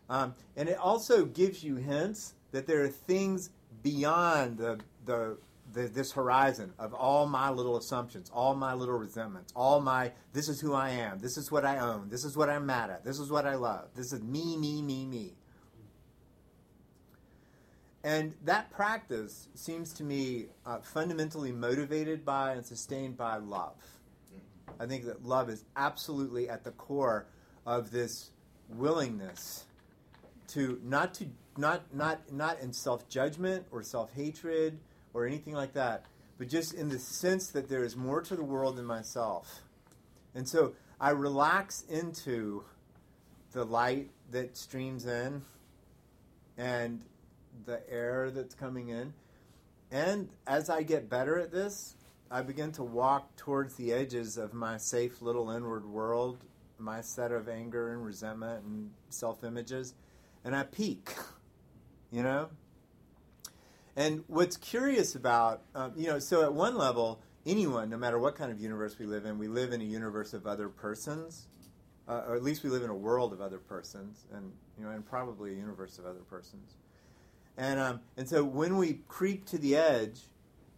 Speaker 2: Um, and it also gives you hints that there are things beyond the, the, the, this horizon of all my little assumptions, all my little resentments, all my this is who I am, this is what I own, this is what I'm mad at, this is what I love, this is me, me, me, me. And that practice seems to me uh, fundamentally motivated by and sustained by love. I think that love is absolutely at the core of this willingness to not to not not not in self judgment or self hatred or anything like that, but just in the sense that there is more to the world than myself. And so I relax into the light that streams in and the air that's coming in. And as I get better at this, I begin to walk towards the edges of my safe little inward world, my set of anger and resentment and self images, and I peak, you know? And what's curious about, um, you know, so at one level, anyone, no matter what kind of universe we live in, we live in a universe of other persons, uh, or at least we live in a world of other persons, and you know, and probably a universe of other persons. And um, and so when we creep to the edge,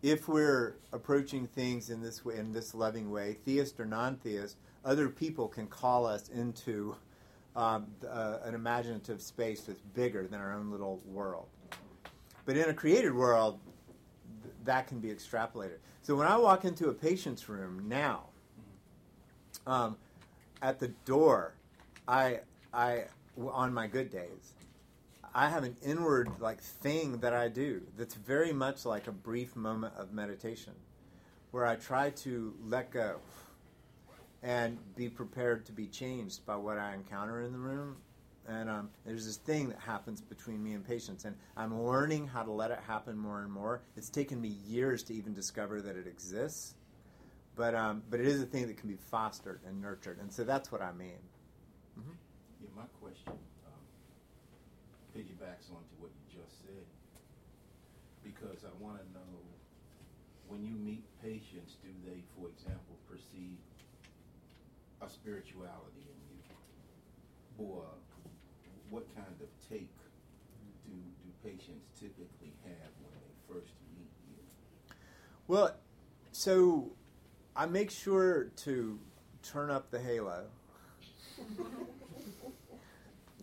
Speaker 2: if we're approaching things in this way, in this loving way, theist or non-theist, other people can call us into um, uh, an imaginative space that's bigger than our own little world. But in a created world, th- that can be extrapolated. So when I walk into a patient's room now, um, at the door, I, I, on my good days, I have an inward like thing that I do that's very much like a brief moment of meditation, where I try to let go and be prepared to be changed by what I encounter in the room. And um, there's this thing that happens between me and patients, and I'm learning how to let it happen more and more. It's taken me years to even discover that it exists, but um, but it is a thing that can be fostered and nurtured, and so that's what I mean. Mm-hmm.
Speaker 6: Yeah, my question um, piggybacks onto what you just said because I want to know when you meet patients, do they, for example, perceive a spirituality in you, or what kind of take do do patients typically have when they first meet you?
Speaker 2: Well, so I make sure to turn up the halo.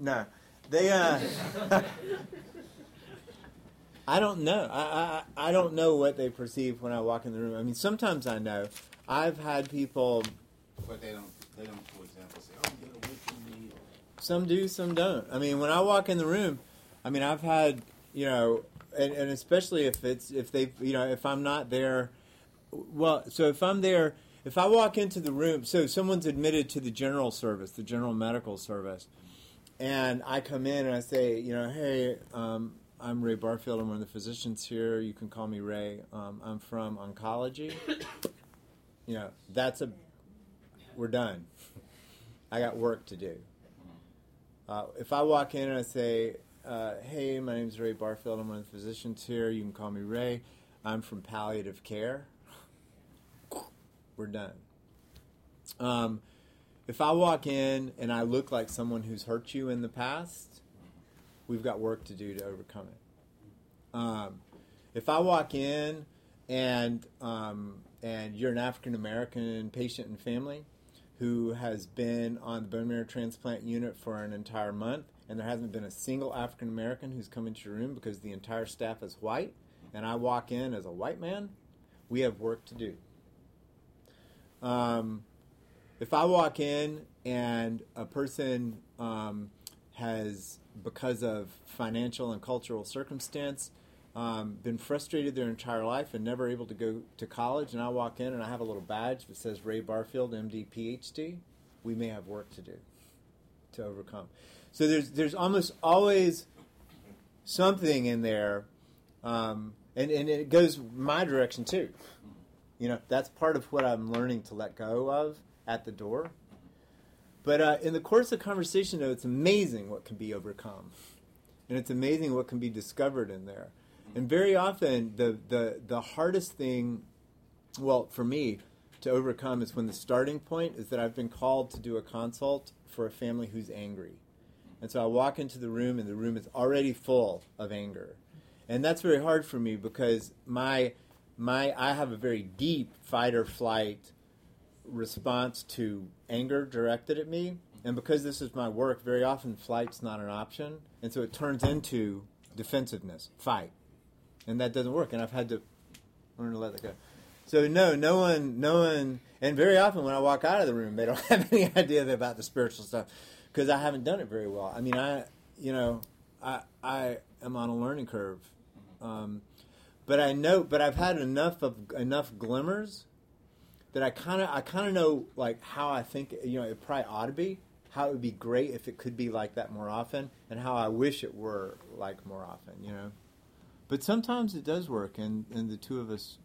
Speaker 2: no, they. Uh, I don't know. I, I I don't know what they perceive when I walk in the room. I mean, sometimes I know. I've had people.
Speaker 6: But they don't. They don't, for example, say, "Oh, get away from me." Or,
Speaker 2: Some do, some don't. I mean, when I walk in the room, I mean, I've had you know, and, and especially if it's if they you know if I'm not there. Well, so if I'm there, if I walk into the room, so someone's admitted to the general service, the general medical service, and I come in and I say, you know, hey, um, I'm Ray Barfield. I'm one of the physicians here. You can call me Ray. Um, I'm from oncology. You know, that's a we're done. I got work to do. Uh, if I walk in and I say, uh, "Hey, my name is Ray Barfield. I'm one of the physicians here. You can call me Ray. I'm from palliative care." We're done. Um, if I walk in and I look like someone who's hurt you in the past, we've got work to do to overcome it. Um, if I walk in and um, and you're an African American patient and family who has been on the bone marrow transplant unit for an entire month, and there hasn't been a single African American who's come into your room because the entire staff is white, and I walk in as a white man, we have work to do. Um, if I walk in and a person um, has, because of financial and cultural circumstance, um, been frustrated their entire life and never able to go to college, and I walk in and I have a little badge that says Ray Barfield, MD, PhD, we may have work to do to overcome. So there's there's almost always something in there, um, and and it goes my direction too. You know, that's part of what I'm learning to let go of at the door. But uh, in the course of conversation, though, it's amazing what can be overcome, and it's amazing what can be discovered in there. And very often, the, the, the hardest thing, well, for me, to overcome is when the starting point is that I've been called to do a consult for a family who's angry. And so I walk into the room, and the room is already full of anger. And that's very hard for me because my, my, I have a very deep fight or flight response to anger directed at me. And because this is my work, very often flight's not an option. And so it turns into defensiveness, fight and that doesn't work. And I've had to learn to let that go. So no, no one, no one, and very often when I walk out of the room, they don't have any idea about the spiritual stuff because I haven't done it very well. I mean, I, you know, I, I am on a learning curve, um, but I know, but I've had enough of enough glimmers that I kind of, I kind of know like how I think, you know, it probably ought to be. How it would be great if it could be like that more often, and how I wish it were like more often. You know. But sometimes it does work, and, and the two of us.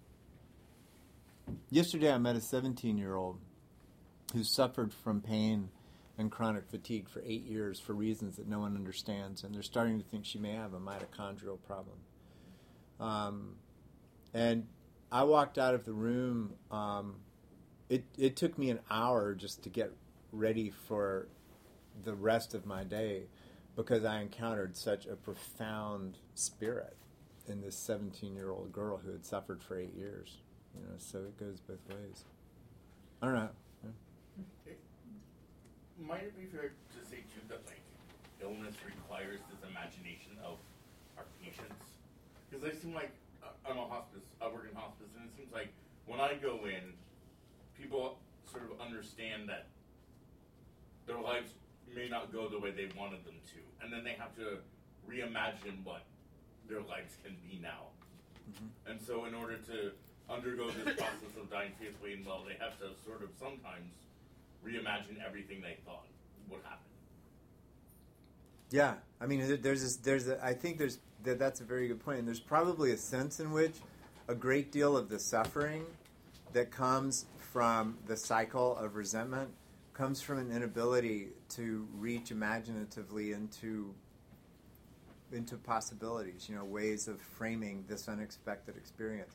Speaker 2: Yesterday, I met a 17 year old who suffered from pain and chronic fatigue for eight years for reasons that no one understands, and they're starting to think she may have a mitochondrial problem. Um, and I walked out of the room. Um, it, it took me an hour just to get ready for the rest of my day because I encountered such a profound spirit in this 17 year old girl who had suffered for eight years. You know, so it goes both ways. I don't know.
Speaker 7: Might it be fair to say too that like illness requires this imagination of our patients? Because they seem like uh, I'm a hospice. I work in hospice, and it seems like when I go in, people sort of understand that their lives may not go the way they wanted them to, and then they have to reimagine what their lives can be now. Mm-hmm. And so, in order to undergo this process of dying faithfully and well, they have to sort of sometimes reimagine everything they thought would happen.
Speaker 2: Yeah, I mean, there's this, there's a, I think there's that that's a very good point. And there's probably a sense in which a great deal of the suffering that comes from the cycle of resentment comes from an inability to reach imaginatively into into possibilities, you know, ways of framing this unexpected experience.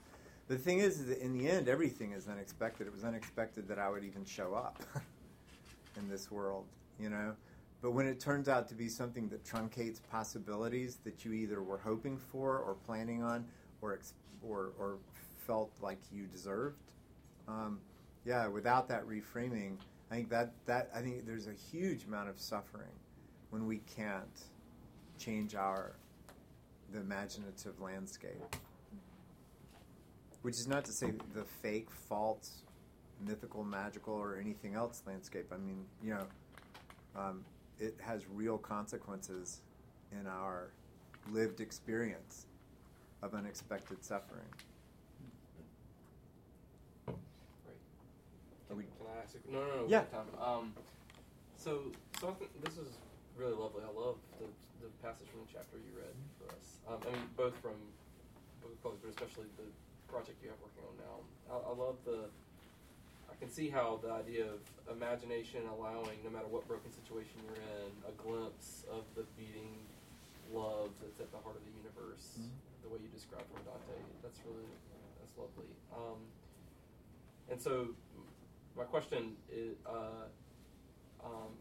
Speaker 2: The thing is, that in the end, everything is unexpected. It was unexpected that I would even show up in this world, you know. But when it turns out to be something that truncates possibilities that you either were hoping for or planning on or or, or felt like you deserved, um, yeah, without that reframing, I think that, that I think there's a huge amount of suffering when we can't change our the imaginative landscape. Which is not to say the fake, false, mythical, magical, or anything else landscape. I mean, you know, um, it has real consequences in our lived experience of unexpected suffering.
Speaker 1: Right. Can, we, can I ask a, no, no, no.
Speaker 2: Yeah.
Speaker 1: Um, so, so I think this is really lovely. I love the the passage from the chapter you read for us. Um, I mean, both from book of Colors, but especially the project you have working on now. I, I love the. I can see how the idea of imagination allowing, no matter what broken situation you're in, a glimpse of the beating love that's at the heart of the universe. Mm-hmm. The way you described from Dante, that's really that's lovely. Um, and so, my question is, uh, um,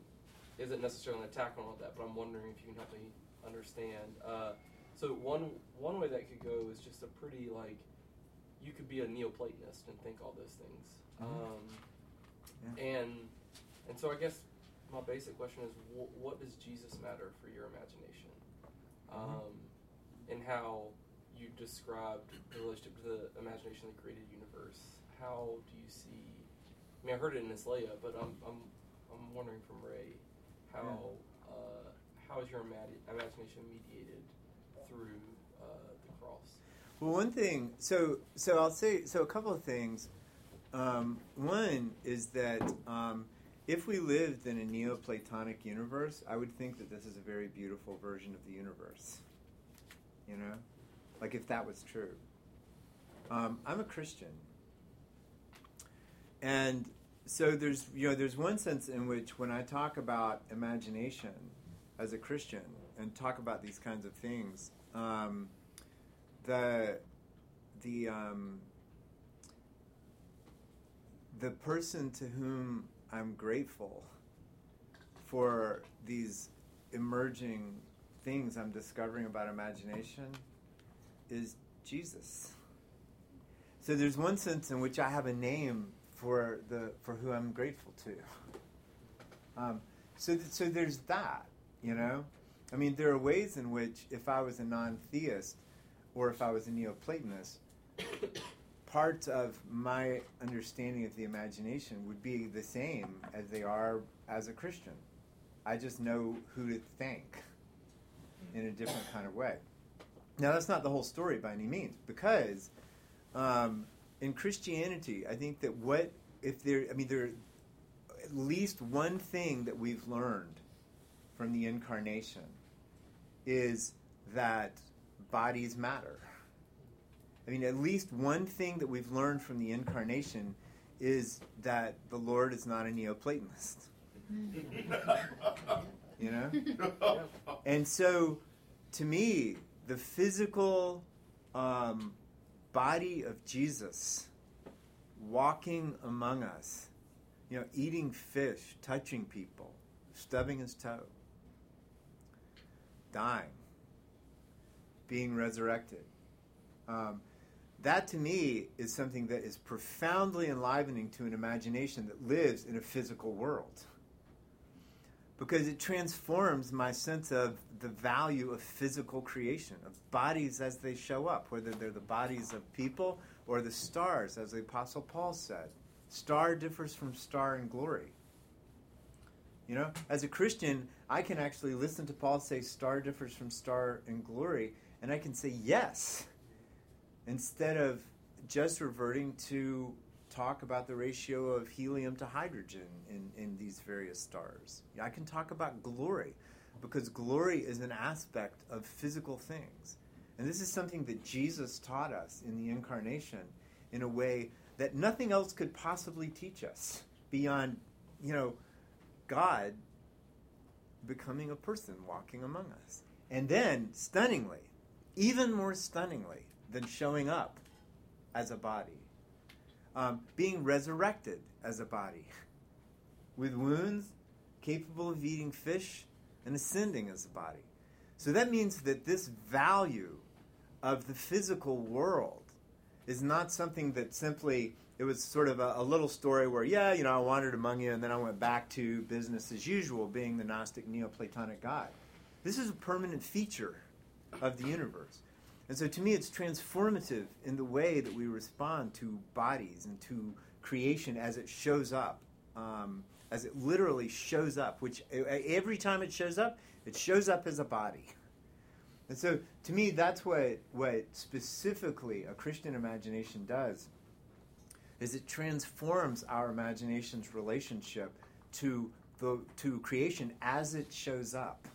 Speaker 1: isn't necessarily an attack on all that, but I'm wondering if you can help me understand. Uh, so one one way that could go is just a pretty like you could be a Neoplatonist and think all those things.
Speaker 2: Mhm.
Speaker 1: Um,
Speaker 2: Yeah.
Speaker 1: And and so I guess my basic question is, wh- what does Jesus matter for your imagination?
Speaker 2: Mm-hmm.
Speaker 1: Um, and how you described the relationship to the imagination of the created universe. How do you see? I mean, I heard it in Isaiah, but I'm I'm I'm wondering from Ray how uh, how is your imagi- imagination mediated through uh, the cross?
Speaker 2: Well, one thing. So, so I'll say. So, a couple of things. Um, one is that um, if we lived in a Neoplatonic universe, I would think that this is a very beautiful version of the universe. You know, like if that was true. Um, I'm a Christian, and so there's you know there's one sense in which when I talk about imagination as a Christian and talk about these kinds of things. Um, the the um, the person to whom I'm grateful for these emerging things I'm discovering about imagination is Jesus. So there's one sense in which I have a name for the for who I'm grateful to. Um, so th- so there's that, you know. I mean, there are ways in which if I was a non-theist or if I was a Neoplatonist, parts of my understanding of the imagination would be the same as they are as a Christian. I just know who to thank in a different kind of way. Now, that's not the whole story by any means, because um, in Christianity, I think that what if there, I mean, there at least one thing that we've learned from the incarnation is that bodies matter. I mean, at least one thing that we've learned from the incarnation is that the Lord is not a Neoplatonist. You know? And so, to me, the physical um, body of Jesus walking among us, you know, eating fish, touching people, stubbing his toe, dying, being resurrected. Um, that to me is something that is profoundly enlivening to an imagination that lives in a physical world. Because it transforms my sense of the value of physical creation, of bodies as they show up, whether they're the bodies of people or the stars, as the Apostle Paul said. Star differs from star in glory. You know, as a Christian, I can actually listen to Paul say star differs from star in glory, and I can say yes, instead of just reverting to talk about the ratio of helium to hydrogen in, in these various stars. I can talk about glory, because glory is an aspect of physical things. And this is something that Jesus taught us in the incarnation in a way that nothing else could possibly teach us beyond, you know, God becoming a person walking among us. And then, stunningly, even more stunningly than showing up as a body, um, being resurrected as a body with wounds, capable of eating fish, and ascending as a body. So that means that this value of the physical world is not something that simply it was sort of a, a, little story where yeah you know i wandered among you and then i went back to business as usual being the gnostic neoplatonic god this is a permanent feature of the universe and so to me it's transformative in the way that we respond to bodies and to creation as it shows up um, as it literally shows up which every time it shows up it shows up as a body and so, to me, that's what what specifically a Christian imagination does. Is it transforms our imagination's relationship to the to creation as it shows up.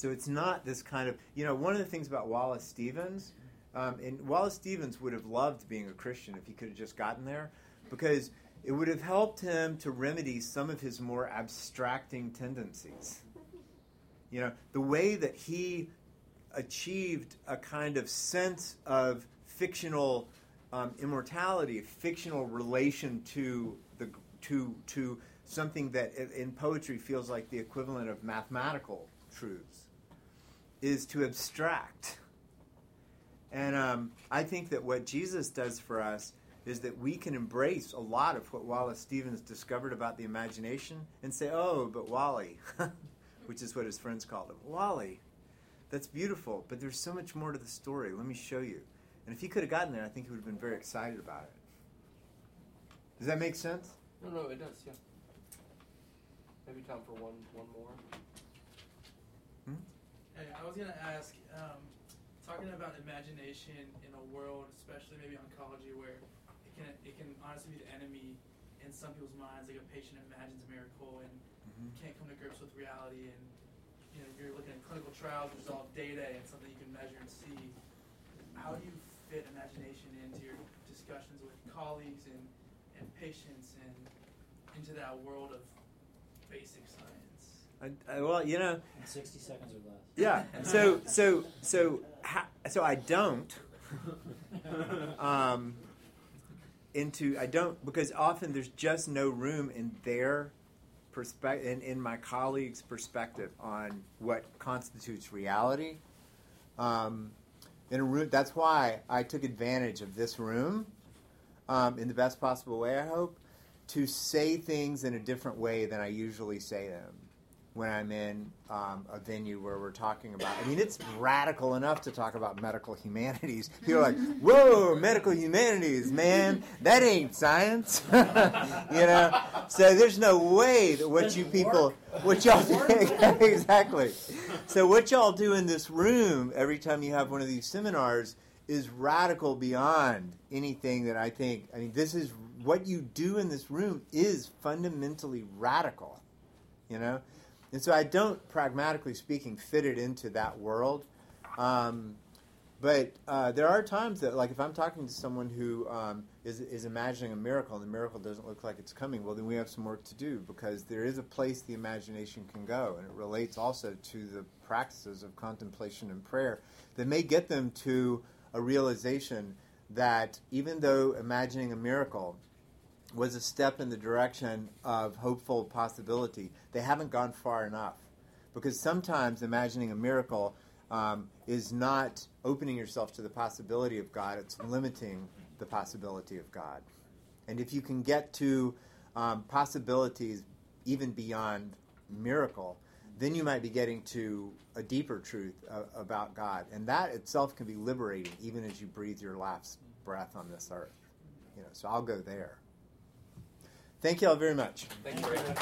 Speaker 2: So it's not this kind of you know one of the things about Wallace Stevens, um, and Wallace Stevens would have loved being a Christian if he could have just gotten there, because it would have helped him to remedy some of his more abstracting tendencies. You know, the way that he achieved a kind of sense of fictional um, immortality, fictional relation to the to to something that in poetry feels like the equivalent of mathematical truths, is to abstract And um, I think that what Jesus does for us is that we can embrace a lot of what Wallace Stevens discovered about the imagination and say, oh, but Wally, which is what his friends called him. Wally, that's beautiful, but there's so much more to the story. Let me show you. And if he could have gotten there, I think he would have been very excited about it. Does that make sense?
Speaker 1: No, no, it does. Yeah. Maybe time for one, one more.
Speaker 8: Hey, I was gonna ask, um, talking about imagination in a world, especially maybe oncology, where it can it can honestly be the enemy in some people's minds. Like a patient imagines a miracle and
Speaker 2: Mhm.
Speaker 8: can't come to grips with reality, and you know you're looking at clinical trials, which is all data and something you can measure and see. How do you fit imagination into your discussions with colleagues and, and patients and into that world of basic science?
Speaker 2: I, I, well, you know,
Speaker 5: In 60 seconds or less.
Speaker 2: yeah. So, so, so, ha, so I don't. Um, into I don't because often there's just no room in their perspective in, in my colleagues' perspective on what constitutes reality. Um, in a room, that's why I took advantage of this room um, in the best possible way. I hope to say things in a different way than I usually say them when I'm in um, a venue where we're talking about. I mean, it's radical enough to talk about medical humanities. People are like, "Whoa, medical humanities, man, that ain't science," you know. So there's no way that what you people, what y'all exactly. So what y'all do in this room every time you have one of these seminars is radical beyond anything that I think. I mean, this is what you do in this room is fundamentally radical, you know. And so I don't, pragmatically speaking, fit it into that world. Um, but uh, there are times that, like, if I'm talking to someone who um, is, is imagining a miracle and the miracle doesn't look like it's coming, well, then we have some work to do because there is a place the imagination can go. And it relates also to the practices of contemplation and prayer that may get them to a realization that even though imagining a miracle was a step in the direction of hopeful possibility. They haven't gone far enough. Because sometimes imagining a miracle um, is not opening yourself to the possibility of God, it's limiting the possibility of God. And if you can get to um, possibilities even beyond miracle, then you might be getting to a deeper truth uh, about God. And that itself can be liberating even as you breathe your last breath on this earth. You know, so I'll go there. Thank you all very much.
Speaker 1: Thank you very much.